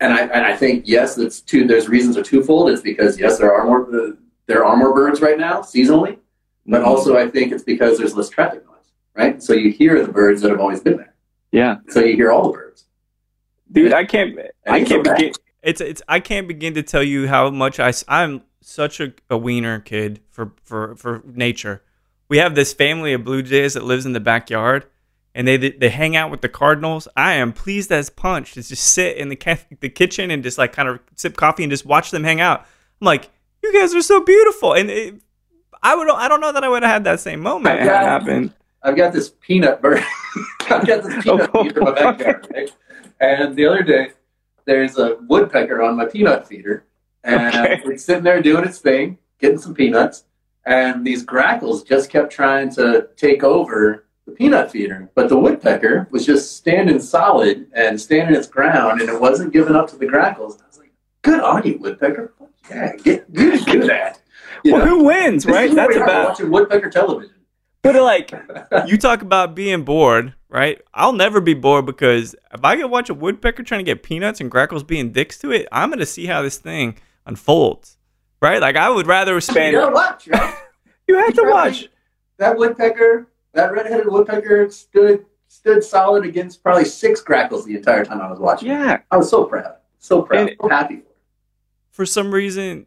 Speaker 2: and I and I think yes, that's two. There's reasons are twofold. It's because yes, there are more uh, there are more birds right now seasonally, but
Speaker 3: Mhm.
Speaker 2: also I think it's because there's less traffic noise, right? So you hear the birds that have always been there,
Speaker 3: Yeah.
Speaker 2: so you hear all the birds.
Speaker 3: Dude, I can't. I can't begin.
Speaker 1: It's it's I can't begin to tell you how much I I am such a, a wiener kid for, for, for nature. We have this family of blue jays that lives in the backyard, and they they hang out with the Cardinals. I am pleased as punch to just sit in the the kitchen and just like kind of sip coffee and just watch them hang out. I'm like, you guys are so beautiful, and it, I would I don't know that I would have had that same moment
Speaker 2: Yeah.
Speaker 1: happened.
Speaker 2: I've got this peanut bird. (laughs) I've got this peanut oh. feeder in my backyard, right? And the other day, there's a woodpecker on my peanut feeder, and
Speaker 3: Okay.
Speaker 2: it's sitting there doing its thing, getting some peanuts, and these grackles just kept trying to take over the peanut feeder, but the woodpecker was just standing solid and standing its ground, and it wasn't giving up to the grackles. I was like, "Good on you, woodpecker! Yeah, get you do that." You
Speaker 1: Well,
Speaker 2: know?
Speaker 1: who wins, right? That's about.
Speaker 2: watching woodpecker television.
Speaker 1: But like, (laughs) you talk about being bored, right? I'll never be bored because if I can watch a woodpecker trying to get peanuts and grackles being dicks to it, I'm gonna see how this thing unfolds, right? Like, I would rather
Speaker 2: You
Speaker 1: spend.
Speaker 2: gotta watch, right? (laughs)
Speaker 1: You had to watch.
Speaker 2: that woodpecker, that red-headed woodpecker stood stood solid against probably six grackles the entire time I was watching.
Speaker 3: Yeah.
Speaker 2: I was so proud, so proud,
Speaker 1: And-
Speaker 2: so happy. For
Speaker 1: some reason,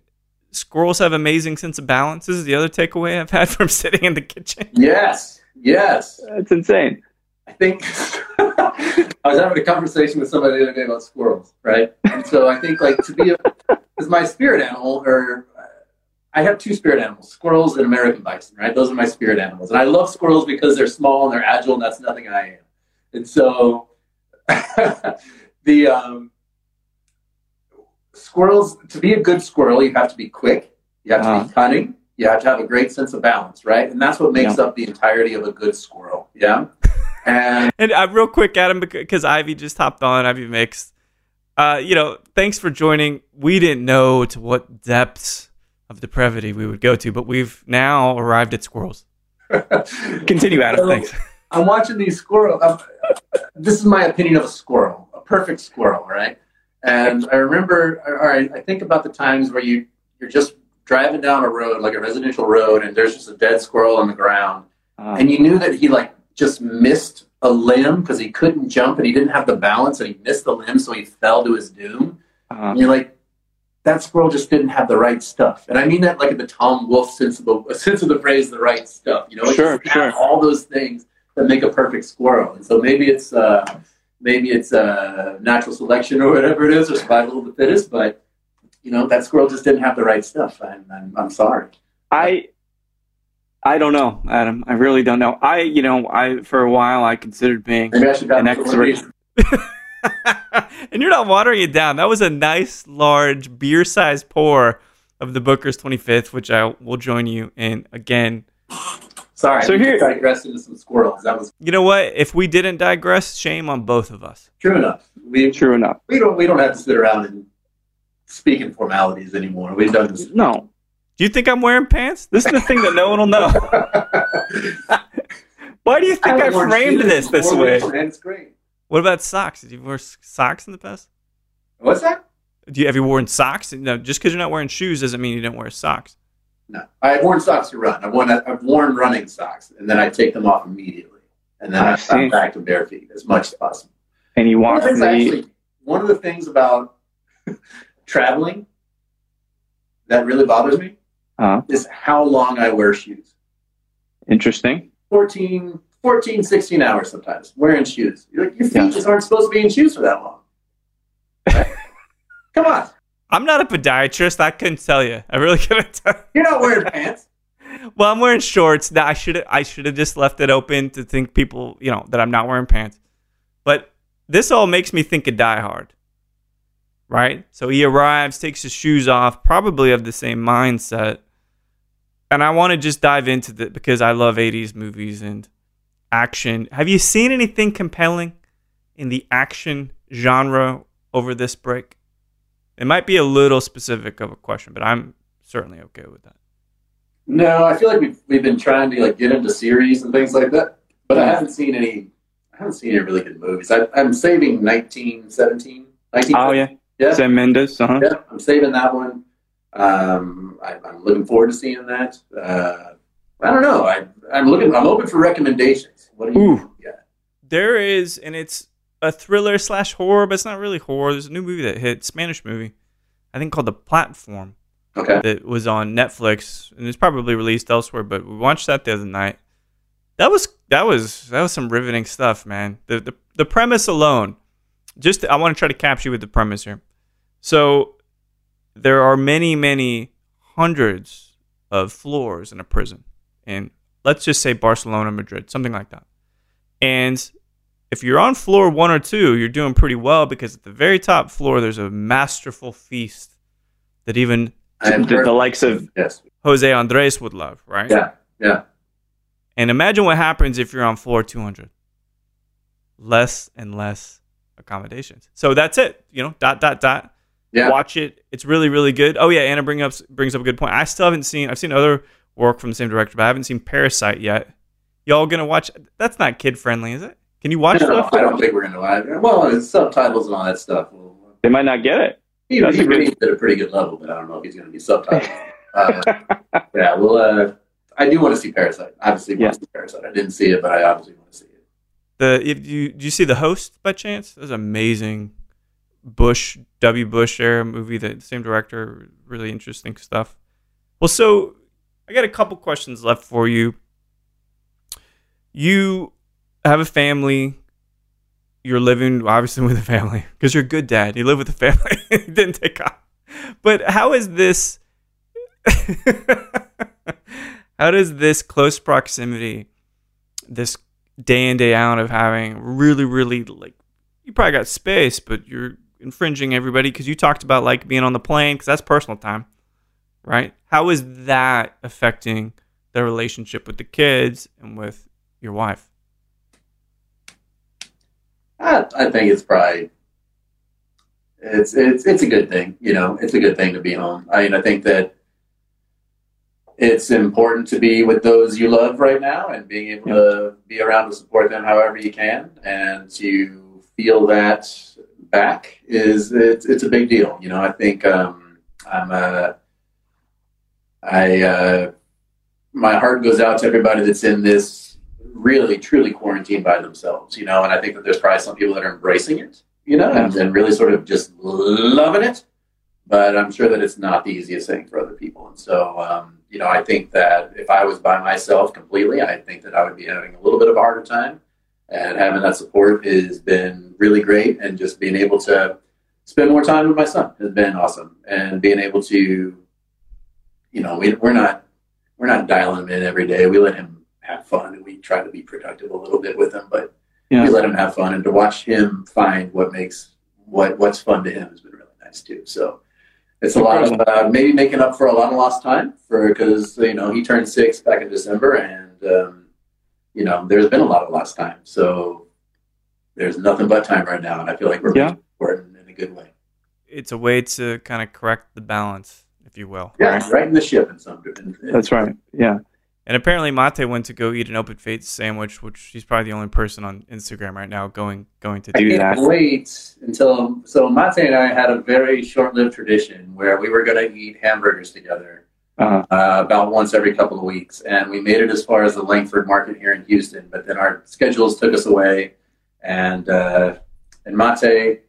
Speaker 1: squirrels have amazing sense of balance. This is the other takeaway I've had from (laughs) sitting in the kitchen.
Speaker 2: Yes, yes.
Speaker 3: That's insane.
Speaker 2: I think (laughs) I was having a conversation with somebody the other day about squirrels, right? And so I think like to be a, as my spirit animal, or uh, I have two spirit animals, squirrels and American bison, right? Those are my spirit animals, and I love squirrels because they're small and they're agile, and that's nothing I am. And so (laughs) the um, squirrels, to be a good squirrel, you have to be quick, you have to
Speaker 3: Uh-huh.
Speaker 2: be cunning, you have to have a great sense of balance, right? And that's what makes up the entirety of a good squirrel. Yeah. And (laughs)
Speaker 1: And uh, real quick, Adam, because Ivy just hopped on, Ivy Mix. Uh, you know, thanks for joining. We didn't know to what depths of depravity we would go to, but we've now arrived at squirrels. (laughs) Continue, Adam.
Speaker 2: So,
Speaker 1: Thanks.
Speaker 2: I'm watching these squirrels. Um, this is my opinion of a squirrel, a perfect squirrel, right? And I remember, or I, I think about the times where you you're just driving down a road, like a residential road, and there's just a dead squirrel on the ground,
Speaker 3: Uh,
Speaker 2: and you knew that he like just missed a limb because he couldn't jump and he didn't have the balance, and he missed the limb, so he fell to his doom.
Speaker 3: uh,
Speaker 2: And you're like, that squirrel just didn't have the right stuff. And I mean that like in the Tom Wolfe sense of the (laughs) sense of the phrase, the right stuff. You know,
Speaker 3: Sure, sure.
Speaker 2: all those things that make a perfect squirrel. And so maybe it's uh, maybe it's uh, natural selection or whatever it is, or survival of the fittest. But you know, that squirrel just didn't have the right stuff. I'm I'm, I'm sorry.
Speaker 3: I I don't know, Adam. I really don't know. I, you know, I for a while I considered being
Speaker 2: Maybe I
Speaker 3: An
Speaker 2: one
Speaker 3: expert. (laughs)
Speaker 1: and you're not watering it down. That was a nice, large, beer sized pour of the Booker's 25th, which I will join you in again.
Speaker 2: Sorry,
Speaker 3: So
Speaker 2: I
Speaker 3: here-
Speaker 2: digressed into some squirrels. That was
Speaker 1: You know what? If we didn't digress, shame on both of us.
Speaker 2: true enough. We
Speaker 3: true enough.
Speaker 2: we don't we don't have to sit around and speak in formalities anymore. We've done this.
Speaker 3: No.
Speaker 1: Do you think I'm wearing pants? This is the thing that no one will know. (laughs) Why do you think I,
Speaker 2: haven't
Speaker 1: framed this this way?
Speaker 2: weeks, great.
Speaker 1: What about socks? Did you wear s- socks in the past?
Speaker 2: What's that?
Speaker 1: Do you have you worn socks? No, just because you're not wearing shoes doesn't mean you didn't wear socks.
Speaker 2: No, I've worn socks to run. I've worn I've worn running socks, and then I take them off immediately, and then
Speaker 3: I
Speaker 2: I,
Speaker 3: see.
Speaker 2: I'm back to bare feet as much as possible.
Speaker 3: And you
Speaker 2: One
Speaker 3: walk
Speaker 2: of, the things
Speaker 3: the
Speaker 2: actually, one of the things about (laughs) traveling that really bothers me
Speaker 3: uh,
Speaker 2: is how long I wear shoes.
Speaker 3: interesting.
Speaker 2: 14, 14 16 hours sometimes wearing shoes. You're like, your feet
Speaker 3: Yeah.
Speaker 2: just aren't supposed to be in shoes for that long. Right? (laughs) Come on,
Speaker 1: I'm not a podiatrist. I couldn't tell you. I really (laughs) couldn't tell.
Speaker 2: you're not wearing pants.
Speaker 1: Well, I'm wearing shorts. Now I should I should have just left it open to think people, you know, that I'm not wearing pants. But this all makes me think of Die Hard. Right? So he arrives, takes his shoes off, probably of the same mindset. And I want to just dive into the because I love 80s movies and action. Have you seen anything compelling in the action genre over this break? It might be a little specific of a question, but I'm certainly okay with that.
Speaker 2: No, I feel like we've we've been trying to like get into series and things like that, but I haven't seen any. I haven't seen any really good movies. I, I'm saving 1917. 19,
Speaker 3: Oh yeah,
Speaker 2: yeah,
Speaker 3: Sam Mendes. Uh-huh.
Speaker 2: yeah. I'm saving that one. Um, I, I'm looking forward to seeing that. Uh, I don't know. I I'm looking. I'm open for recommendations. What do you? Yeah.
Speaker 1: There is, and it's a thriller slash horror, but it's not really horror. There's a new movie that hit, Spanish movie, I think called The Platform.
Speaker 2: Okay.
Speaker 1: that was on Netflix and it's probably released elsewhere, but we watched that the other night. That was that was that was some riveting stuff, man. The the, the premise alone. Just I want to try to capture you with the premise here. So there are many, many hundreds of floors in a prison. And let's just say Barcelona, Madrid, something like that. And if you're on floor one or two, you're doing pretty well because at the very top floor, there's a masterful feast that even
Speaker 3: The, the likes of
Speaker 2: yes.
Speaker 1: Jose Andres would love, right?
Speaker 2: Yeah. Yeah.
Speaker 1: And imagine what happens if you're on floor 200. Less and less accommodations. So that's it. You know, dot, dot, dot.
Speaker 2: Yeah.
Speaker 1: Watch it. It's really, really good. Oh, yeah. Anna bring up, brings up a good point. I still haven't seen, I've seen other work from the same director, but I haven't seen Parasite yet. Y'all gonna watch? That's not kid friendly, is it? Can you watch
Speaker 2: No,
Speaker 1: stuff?
Speaker 2: I don't think we're gonna. uh, Well, it's subtitles and all that stuff.
Speaker 3: They might not get it.
Speaker 2: he,
Speaker 3: That's
Speaker 2: he
Speaker 3: a good-
Speaker 2: reads at a pretty good level, but I don't know if he's going to be subtitled. uh, yeah, well, uh, I do want to see Parasite. Obviously, want to see Parasite. I didn't see it, but I obviously want to see it.
Speaker 1: The if you do you see the host by chance? It was amazing. Bush W. Bush era movie. The same director. Really interesting stuff. Well, so I got a couple questions left for you. You have a family. You're living obviously (laughs) with a family because you're a good dad. You live with a family. (laughs) didn't take off. But how is this? (laughs) how does this close proximity, this day in day out of having really really like you probably got space but you're infringing everybody because you talked about like being on the plane because that's personal time right how is that affecting the relationship with the kids and with your wife
Speaker 2: I, I think it's probably it's it's it's a good thing. You know, it's a good thing to be home. I mean, I think that it's important to be with those you love right now and being able to be around to support them however you can and to feel that back is it's it's a big deal. You know, I think um, I'm a, I uh, my heart goes out to everybody that's in this really truly quarantined by themselves. You know, and I think that there's probably some people that are embracing it. You know, and, and really sort of just loving it. But I'm sure that it's not the easiest thing for other people. And so, um, you know, I think that if I was by myself completely, I think that I would be having a little bit of a harder time. And having that support has been really great. And just being able to spend more time with my son has been awesome. And being able to, you know, we, we're not we're not dialing him in every day. We let him have fun and we try to be productive a little bit with him. But
Speaker 3: Yeah.
Speaker 2: we let him have fun and to watch him find what makes what what's fun to him has been really nice too. So it's a lot of uh, maybe making up for a lot of lost time for because you know he turned six back in December and um, you know there's been a lot of lost time. So there's nothing but time right now, and I feel like we're
Speaker 3: Yeah.
Speaker 2: making in, in a good way.
Speaker 1: it's a way to kind of correct the balance if you will
Speaker 2: Yeah, right in the ship in some. In, in-
Speaker 3: That's right. Yeah.
Speaker 1: and apparently mate went to go eat an open fate sandwich which she's probably the only person on instagram right now going going to do
Speaker 3: do
Speaker 2: can't
Speaker 3: that.
Speaker 2: wait until so Mate and I had a very short-lived tradition where we were going to eat hamburgers together
Speaker 3: Uh,
Speaker 2: uh, about once every couple of weeks, and we made it as far as the Lankford market here in Houston. But then our schedules took us away, and uh, and Mate,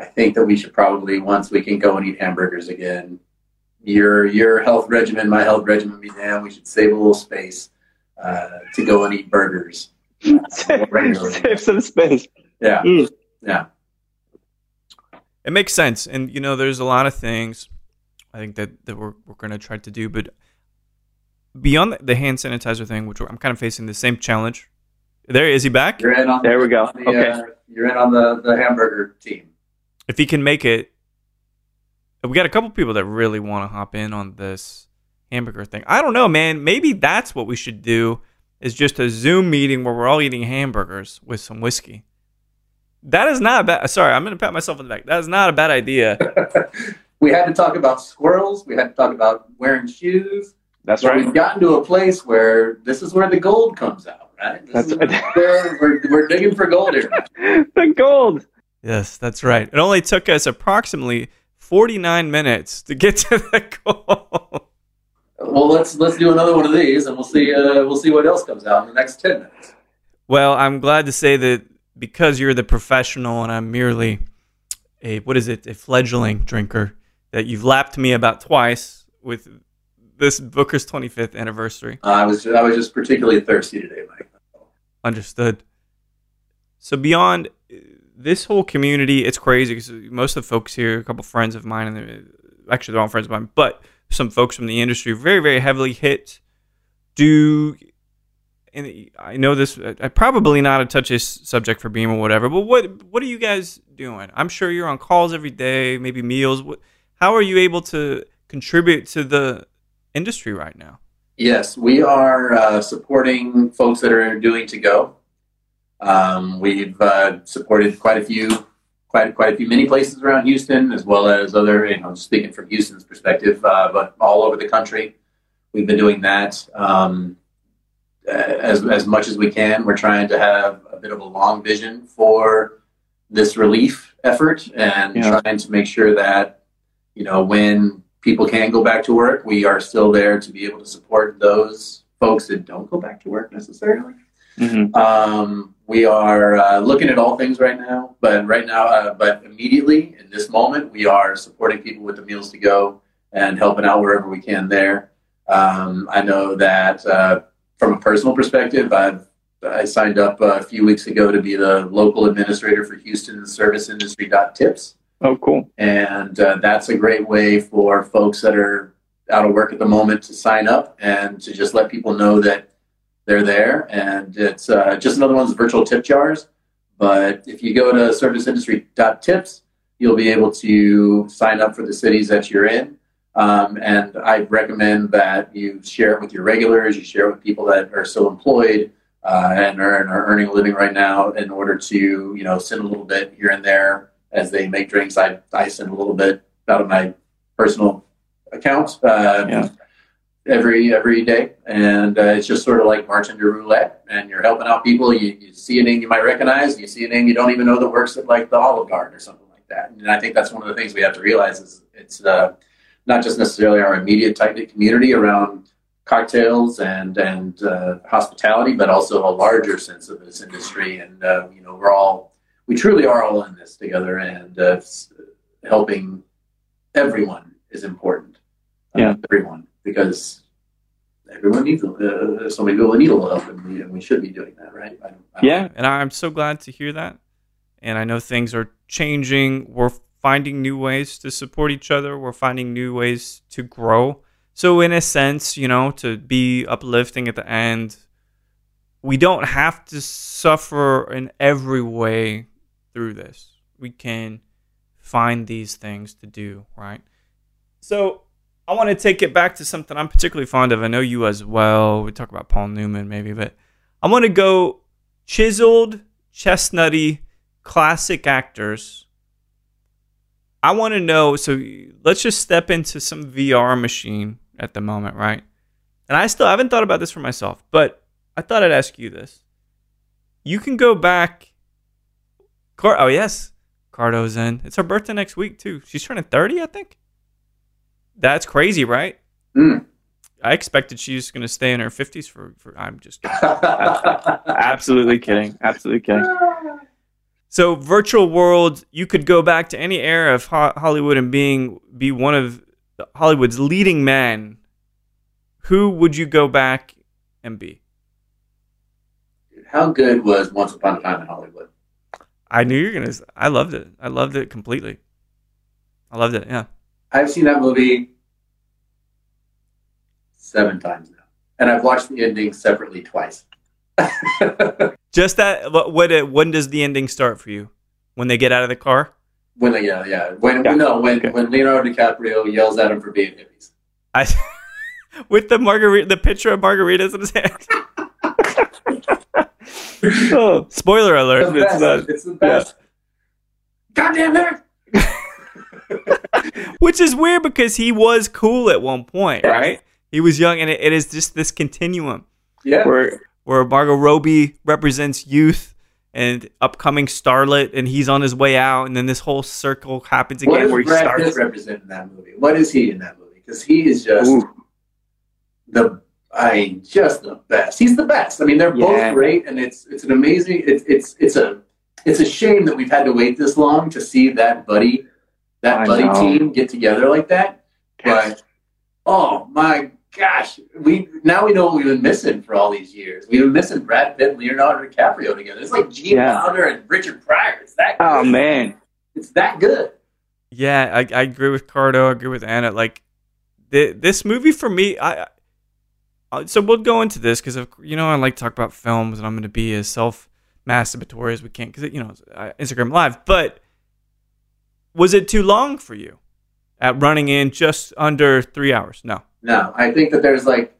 Speaker 2: I think that we should probably once we can go and eat hamburgers again. Your your health regimen, my health regimen, be damned. We should save a little space uh, to go and eat burgers.
Speaker 3: save, (laughs) save some space.
Speaker 2: Yeah,
Speaker 3: Mm.
Speaker 2: yeah.
Speaker 1: It makes sense, and you know, there's a lot of things I think that that we're we're gonna try to do, but beyond the, the hand sanitizer thing, which I'm kind of facing the same challenge. There is he back?
Speaker 2: You're in on
Speaker 3: There we go.
Speaker 2: the,
Speaker 3: Okay.
Speaker 2: uh, you're in on the, the hamburger team.
Speaker 1: If he can make it, we got a couple people that really want to hop in on this hamburger thing. I don't know, man. Maybe that's what we should do. Is just a Zoom meeting where we're all eating hamburgers with some whiskey. That is not a bad. Sorry, I'm gonna pat myself on the back. That is not a bad idea. (laughs)
Speaker 2: we had to talk about squirrels. We had to talk about wearing shoes.
Speaker 3: That's
Speaker 2: So
Speaker 3: right.
Speaker 2: we've gotten to a place where this is where the gold comes out, right? This
Speaker 3: That's right. (laughs)
Speaker 2: where we're, we're digging for gold here. (laughs)
Speaker 3: the gold.
Speaker 1: Yes, that's right. It only took us approximately 49 minutes to get to the goal.
Speaker 2: Well, let's let's do another one of these, and we'll see uh, we'll see what else comes out in the next ten minutes.
Speaker 1: Well, I'm glad to say that because you're the professional and I'm merely a what is it, a fledgling drinker, that you've lapped me about twice with this Booker's 25th anniversary.
Speaker 2: Uh, I was I was just particularly thirsty today, Mike.
Speaker 1: Understood. So beyond uh, this whole community, it's crazy because most of the folks here, a couple friends of mine, and they're- actually they're all friends of mine, but some folks from the industry, very very heavily hit. Do and I know this, uh, probably not a touchy subject for Beam or whatever, but what what are you guys doing? I'm sure you're on calls every day, maybe meals. What, how are you able to contribute to the industry right now?
Speaker 2: Yes, we are uh, supporting folks that are doing to go. Um, we've uh, supported quite a few, quite quite a few many places around Houston, as well as other. You know, speaking from Houston's perspective, uh, but all over the country, we've been doing that um, as as much as we can. We're trying to have a bit of a long vision for this relief effort, and
Speaker 3: Yeah.
Speaker 2: trying to make sure that you know when people can go back to work, we are still there to be able to support those folks that don't go back to work necessarily.
Speaker 3: Mm-hmm.
Speaker 2: Um, we are uh, looking at all things right now, but right now, uh, but immediately in this moment, we are supporting people with the meals to go and helping out wherever we can there. Um, I know that uh, from a personal perspective, I've I signed up a few weeks ago to be the local administrator for Houston Service Industry Tips
Speaker 3: Oh, cool.
Speaker 2: and uh, that's a great way for folks that are out of work at the moment to sign up and to just let people know that they're there. And it's uh, just another one of those virtual tip jars. But if you go to serviceindustry.tips, you'll be able to sign up for the cities that you're in. Um, and I recommend that you share it with your regulars, you share it with people that are still employed uh, and, are, and are earning a living right now in order to, you know, send a little bit here and there as they make drinks. I, I send a little bit out of my personal account uh,
Speaker 3: Yeah.
Speaker 2: every every day, and uh, it's just sort of like marching bartender roulette. And you're helping out people. You, you see a name you might recognize, you see a name you don't even know that works at like the Olive Garden or something like that. And I think that's one of the things we have to realize is it's uh, not just necessarily our immediate tight knit community around cocktails and and uh, hospitality, but also a larger sense of this industry. And uh, you know, we're all we truly are all in this together, and uh, helping everyone is important. Uh,
Speaker 3: Yeah.
Speaker 2: everyone because everyone needs uh, so many people need a little help, and we, and we should be doing that, right? I don't, I don't-
Speaker 3: Yeah.
Speaker 1: And I'm so glad to hear that. And I know things are changing. We're finding new ways to support each other. We're finding new ways to grow. So, in a sense, you know, to be uplifting at the end, we don't have to suffer in every way through this. We can find these things to do, right? So, I want to take it back to something I'm particularly fond of. I know you as well. We talk about Paul Newman maybe, but I want to go chiseled, chestnutty, classic actors. I want to know. So let's just step into some VR machine at the moment, right? And I still haven't thought about this for myself, but I thought I'd ask you this. You can go back. Car- oh yes, Cardo's in. It's her birthday next week too. She's turning thirty, I think. That's crazy, right?
Speaker 2: Mm.
Speaker 1: I expected she's going to stay in her fifties for, for. I'm just kidding. (laughs)
Speaker 3: Absolutely kidding. Absolutely kidding.
Speaker 1: So virtual world, you could go back to any era of Ho- Hollywood and being be one of Hollywood's leading men. Who would you go back and be?
Speaker 2: How good was Once Upon a Time in Hollywood?
Speaker 1: I knew you're gonna. I loved it. I loved it completely. I loved it. Yeah.
Speaker 2: I've seen that movie seven times now, and I've watched the ending separately twice. (laughs)
Speaker 1: Just that. What? it, when does the ending start for you? When they get out of the car?
Speaker 2: when they, yeah, yeah, when
Speaker 3: Yeah.
Speaker 2: no, when
Speaker 3: Okay.
Speaker 2: when Leonardo DiCaprio yells at him for being hippies.
Speaker 1: I. (laughs) with the margarita, the picture of margaritas in his hand. (laughs)
Speaker 3: Oh,
Speaker 1: Spoiler alert!
Speaker 2: It's the
Speaker 1: It's
Speaker 2: best.
Speaker 1: not-
Speaker 2: It's the best. Goddamn it! (laughs)
Speaker 1: Which is weird because he was cool at one point, right? He was young, and it, it is just this continuum
Speaker 2: Yeah.
Speaker 3: where
Speaker 1: where Margot Robbie represents youth and upcoming starlet, and he's on his way out, and then this whole circle happens
Speaker 2: What
Speaker 1: again
Speaker 2: does
Speaker 1: where he
Speaker 2: Brad
Speaker 1: starts.
Speaker 2: Pitt represent in that movie? What is he in that movie? Because he is just
Speaker 3: Ooh.
Speaker 2: the I just the best. He's the best. I mean, they're
Speaker 3: Yeah.
Speaker 2: both great, and it's it's an amazing. It's it's it's a it's a shame that we've had to wait this long to see that buddy that
Speaker 3: I
Speaker 2: buddy
Speaker 3: know.
Speaker 2: team get together like that. But Oh my gosh, we now we know what we've been missing for all these years. We've been missing Brad Pitt and Leonardo DiCaprio together. It's like Gene
Speaker 3: Yeah.
Speaker 2: Wilder and Richard Pryor. It's that. Oh, good.
Speaker 3: Oh man.
Speaker 2: it's that good.
Speaker 1: Yeah, I, I agree with Cardo. I agree with Anna. Like, the, this movie for me, I. I so we'll go into this because you know I like to talk about films, and I'm going to be as self masturbatory as we can because you know it's, uh, Instagram Live. But was it too long for you at running in just under three hours? No.
Speaker 2: No, I think that there's like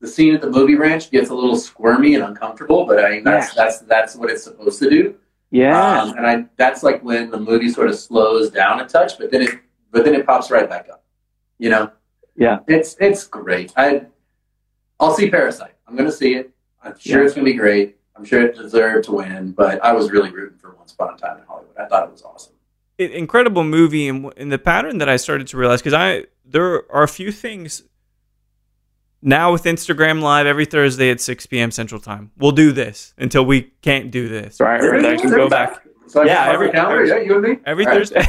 Speaker 2: the scene at the movie ranch gets a little squirmy and uncomfortable, but I think that's that's that's what it's supposed to do.
Speaker 3: Yeah.
Speaker 2: Um, and I that's like when the movie sort of slows down a touch, but then it but then it pops right back up. You know?
Speaker 3: Yeah.
Speaker 2: It's it's great. I I'll see Parasite. I'm gonna see it. I'm sure
Speaker 3: Yeah.
Speaker 2: it's gonna be great. I'm sure it deserved to win, but I was really rooting for Once Upon a Time in Hollywood. I thought it was awesome.
Speaker 1: it, incredible movie and in the pattern that I started to realize because I there are a few things now with Instagram Live every Thursday at 6 p.m. Central Time. We'll do this until we can't do this.
Speaker 3: Right, right. I can go back.
Speaker 2: So
Speaker 1: Yeah,
Speaker 2: can
Speaker 1: every-
Speaker 2: every calendar. Yeah, you and me.
Speaker 1: Every
Speaker 2: All right.
Speaker 1: Thursday.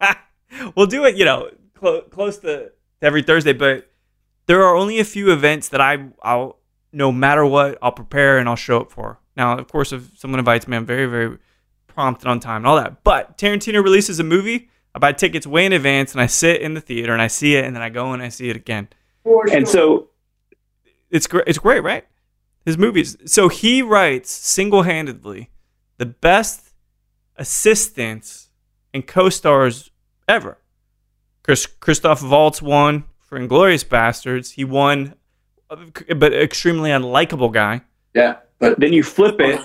Speaker 1: (laughs) we'll do it, you know, clo- close to every Thursday, but there are only a few events that I I'll no matter what I'll prepare and I'll show up for. Now, of course, if someone invites me, I'm very very prompt and on time and all that. But Tarantino releases a movie, I buy tickets way in advance and I sit in the theater and I see it and then I go and I see it again.
Speaker 2: For
Speaker 3: And so
Speaker 1: It's great. It's great, right? His movies. So he writes single-handedly the best assistants and co-stars ever. Chris Christoph Waltz won for Inglourious Basterds. He won, uh, but extremely unlikable guy.
Speaker 2: yeah, but
Speaker 3: then you flip it.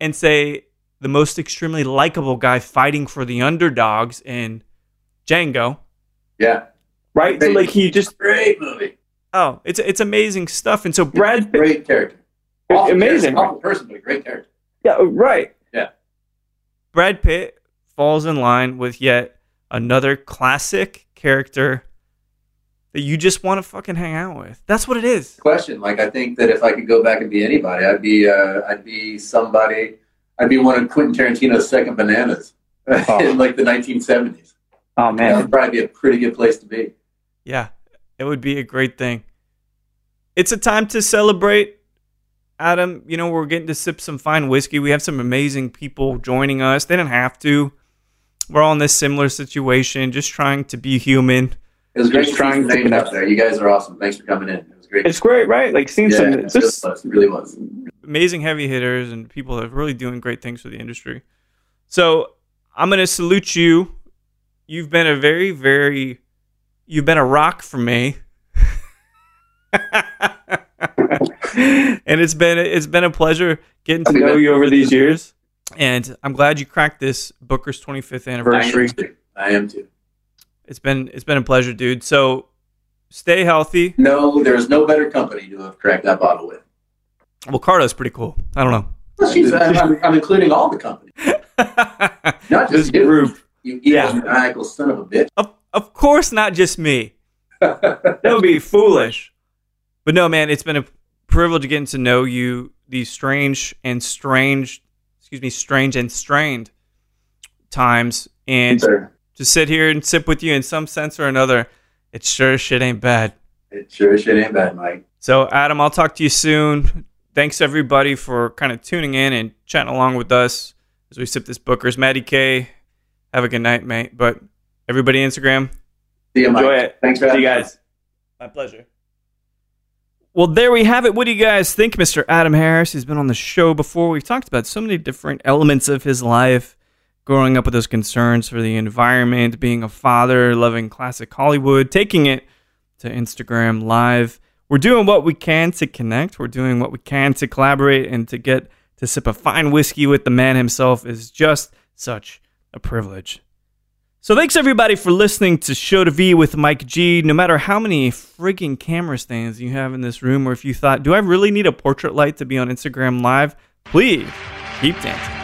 Speaker 1: And say the most extremely likable guy fighting for the underdogs in Django.
Speaker 2: yeah,
Speaker 3: Right? So like he just
Speaker 2: great movie.
Speaker 1: Oh, it's it's amazing stuff. And so
Speaker 3: Brad Pitt
Speaker 2: Great character. Awful
Speaker 3: amazing.
Speaker 2: character, person, but great character.
Speaker 3: Yeah, right.
Speaker 1: Yeah, Brad Pitt falls in line with yet another classic character that you just want to fucking hang out with. That's what it is.
Speaker 2: Question. Like, I think that if I could go back and be anybody, I'd be, uh, I'd be somebody. I'd be one of Quentin Tarantino's second bananas (laughs)
Speaker 3: Oh.
Speaker 2: in like the 1970s.
Speaker 3: Oh man, that
Speaker 2: would probably be a pretty good place to be.
Speaker 1: Yeah, it would be a great thing. It's a time to celebrate. Adam, you know, we're getting to sip some fine whiskey. We have some amazing people joining us. They didn't have to. We're all in this similar situation, just trying to be human.
Speaker 2: It was great
Speaker 3: Just trying to
Speaker 2: names
Speaker 3: connect.
Speaker 2: out there. You guys are awesome. Thanks for coming in. It was great.
Speaker 3: It's great, right? Like seeing
Speaker 2: yeah,
Speaker 3: some
Speaker 2: it
Speaker 3: just
Speaker 2: really was. It really was.
Speaker 1: amazing heavy hitters and people that are really doing great things for the industry. So I'm going to salute you. You've been a very, very, you've been a rock for me. (laughs) and it's been it's been a pleasure getting to
Speaker 3: to know you over these years.
Speaker 1: and I'm glad you cracked this Booker's 25th
Speaker 2: I
Speaker 1: anniversary.
Speaker 2: am too. I am too.
Speaker 1: It's been it's been a pleasure, dude. So stay healthy.
Speaker 2: No, there's no better company to have cracked that bottle with.
Speaker 1: Well, Cardo's pretty cool. I don't know.
Speaker 2: Well, she's, I'm, I'm, including all the company, (laughs) not
Speaker 1: this
Speaker 2: just you.
Speaker 1: group.
Speaker 2: You
Speaker 1: Yeah.
Speaker 2: maniacal son of a bitch.
Speaker 1: Of, of course, not just me. (laughs) That would be foolish. But no, man, it's been a privilege getting to know you these strange and strange, excuse me, strange and strained times. And
Speaker 2: Sir,
Speaker 1: to sit here and sip with you in some sense or another, it sure shit ain't bad.
Speaker 2: it sure shit ain't bad, Mike.
Speaker 1: So, Adam, I'll talk to you soon. Thanks everybody for kind of tuning in and chatting along with us as we sip this Booker's. Maddie K, have a good night, mate. But everybody, Instagram,
Speaker 2: See you, Mike.
Speaker 3: Enjoy it.
Speaker 2: Thanks for
Speaker 3: See
Speaker 2: having
Speaker 3: you
Speaker 2: me.
Speaker 3: guys.
Speaker 1: My pleasure. Well, there we have it. What do you guys think, Mr. Adam Harris? He's been on the show before. We've talked about so many different elements of his life growing up with those concerns for the environment, being a father, loving classic Hollywood, taking it to Instagram Live. We're doing what we can to connect. We're doing what we can to collaborate and to get to sip a fine whiskey with the man himself is just such a privilege. So thanks everybody for listening to Show to V with Mike G. No matter how many freaking camera stands you have in this room, or if you thought, do I really need a portrait light to be on Instagram Live? Please keep dancing.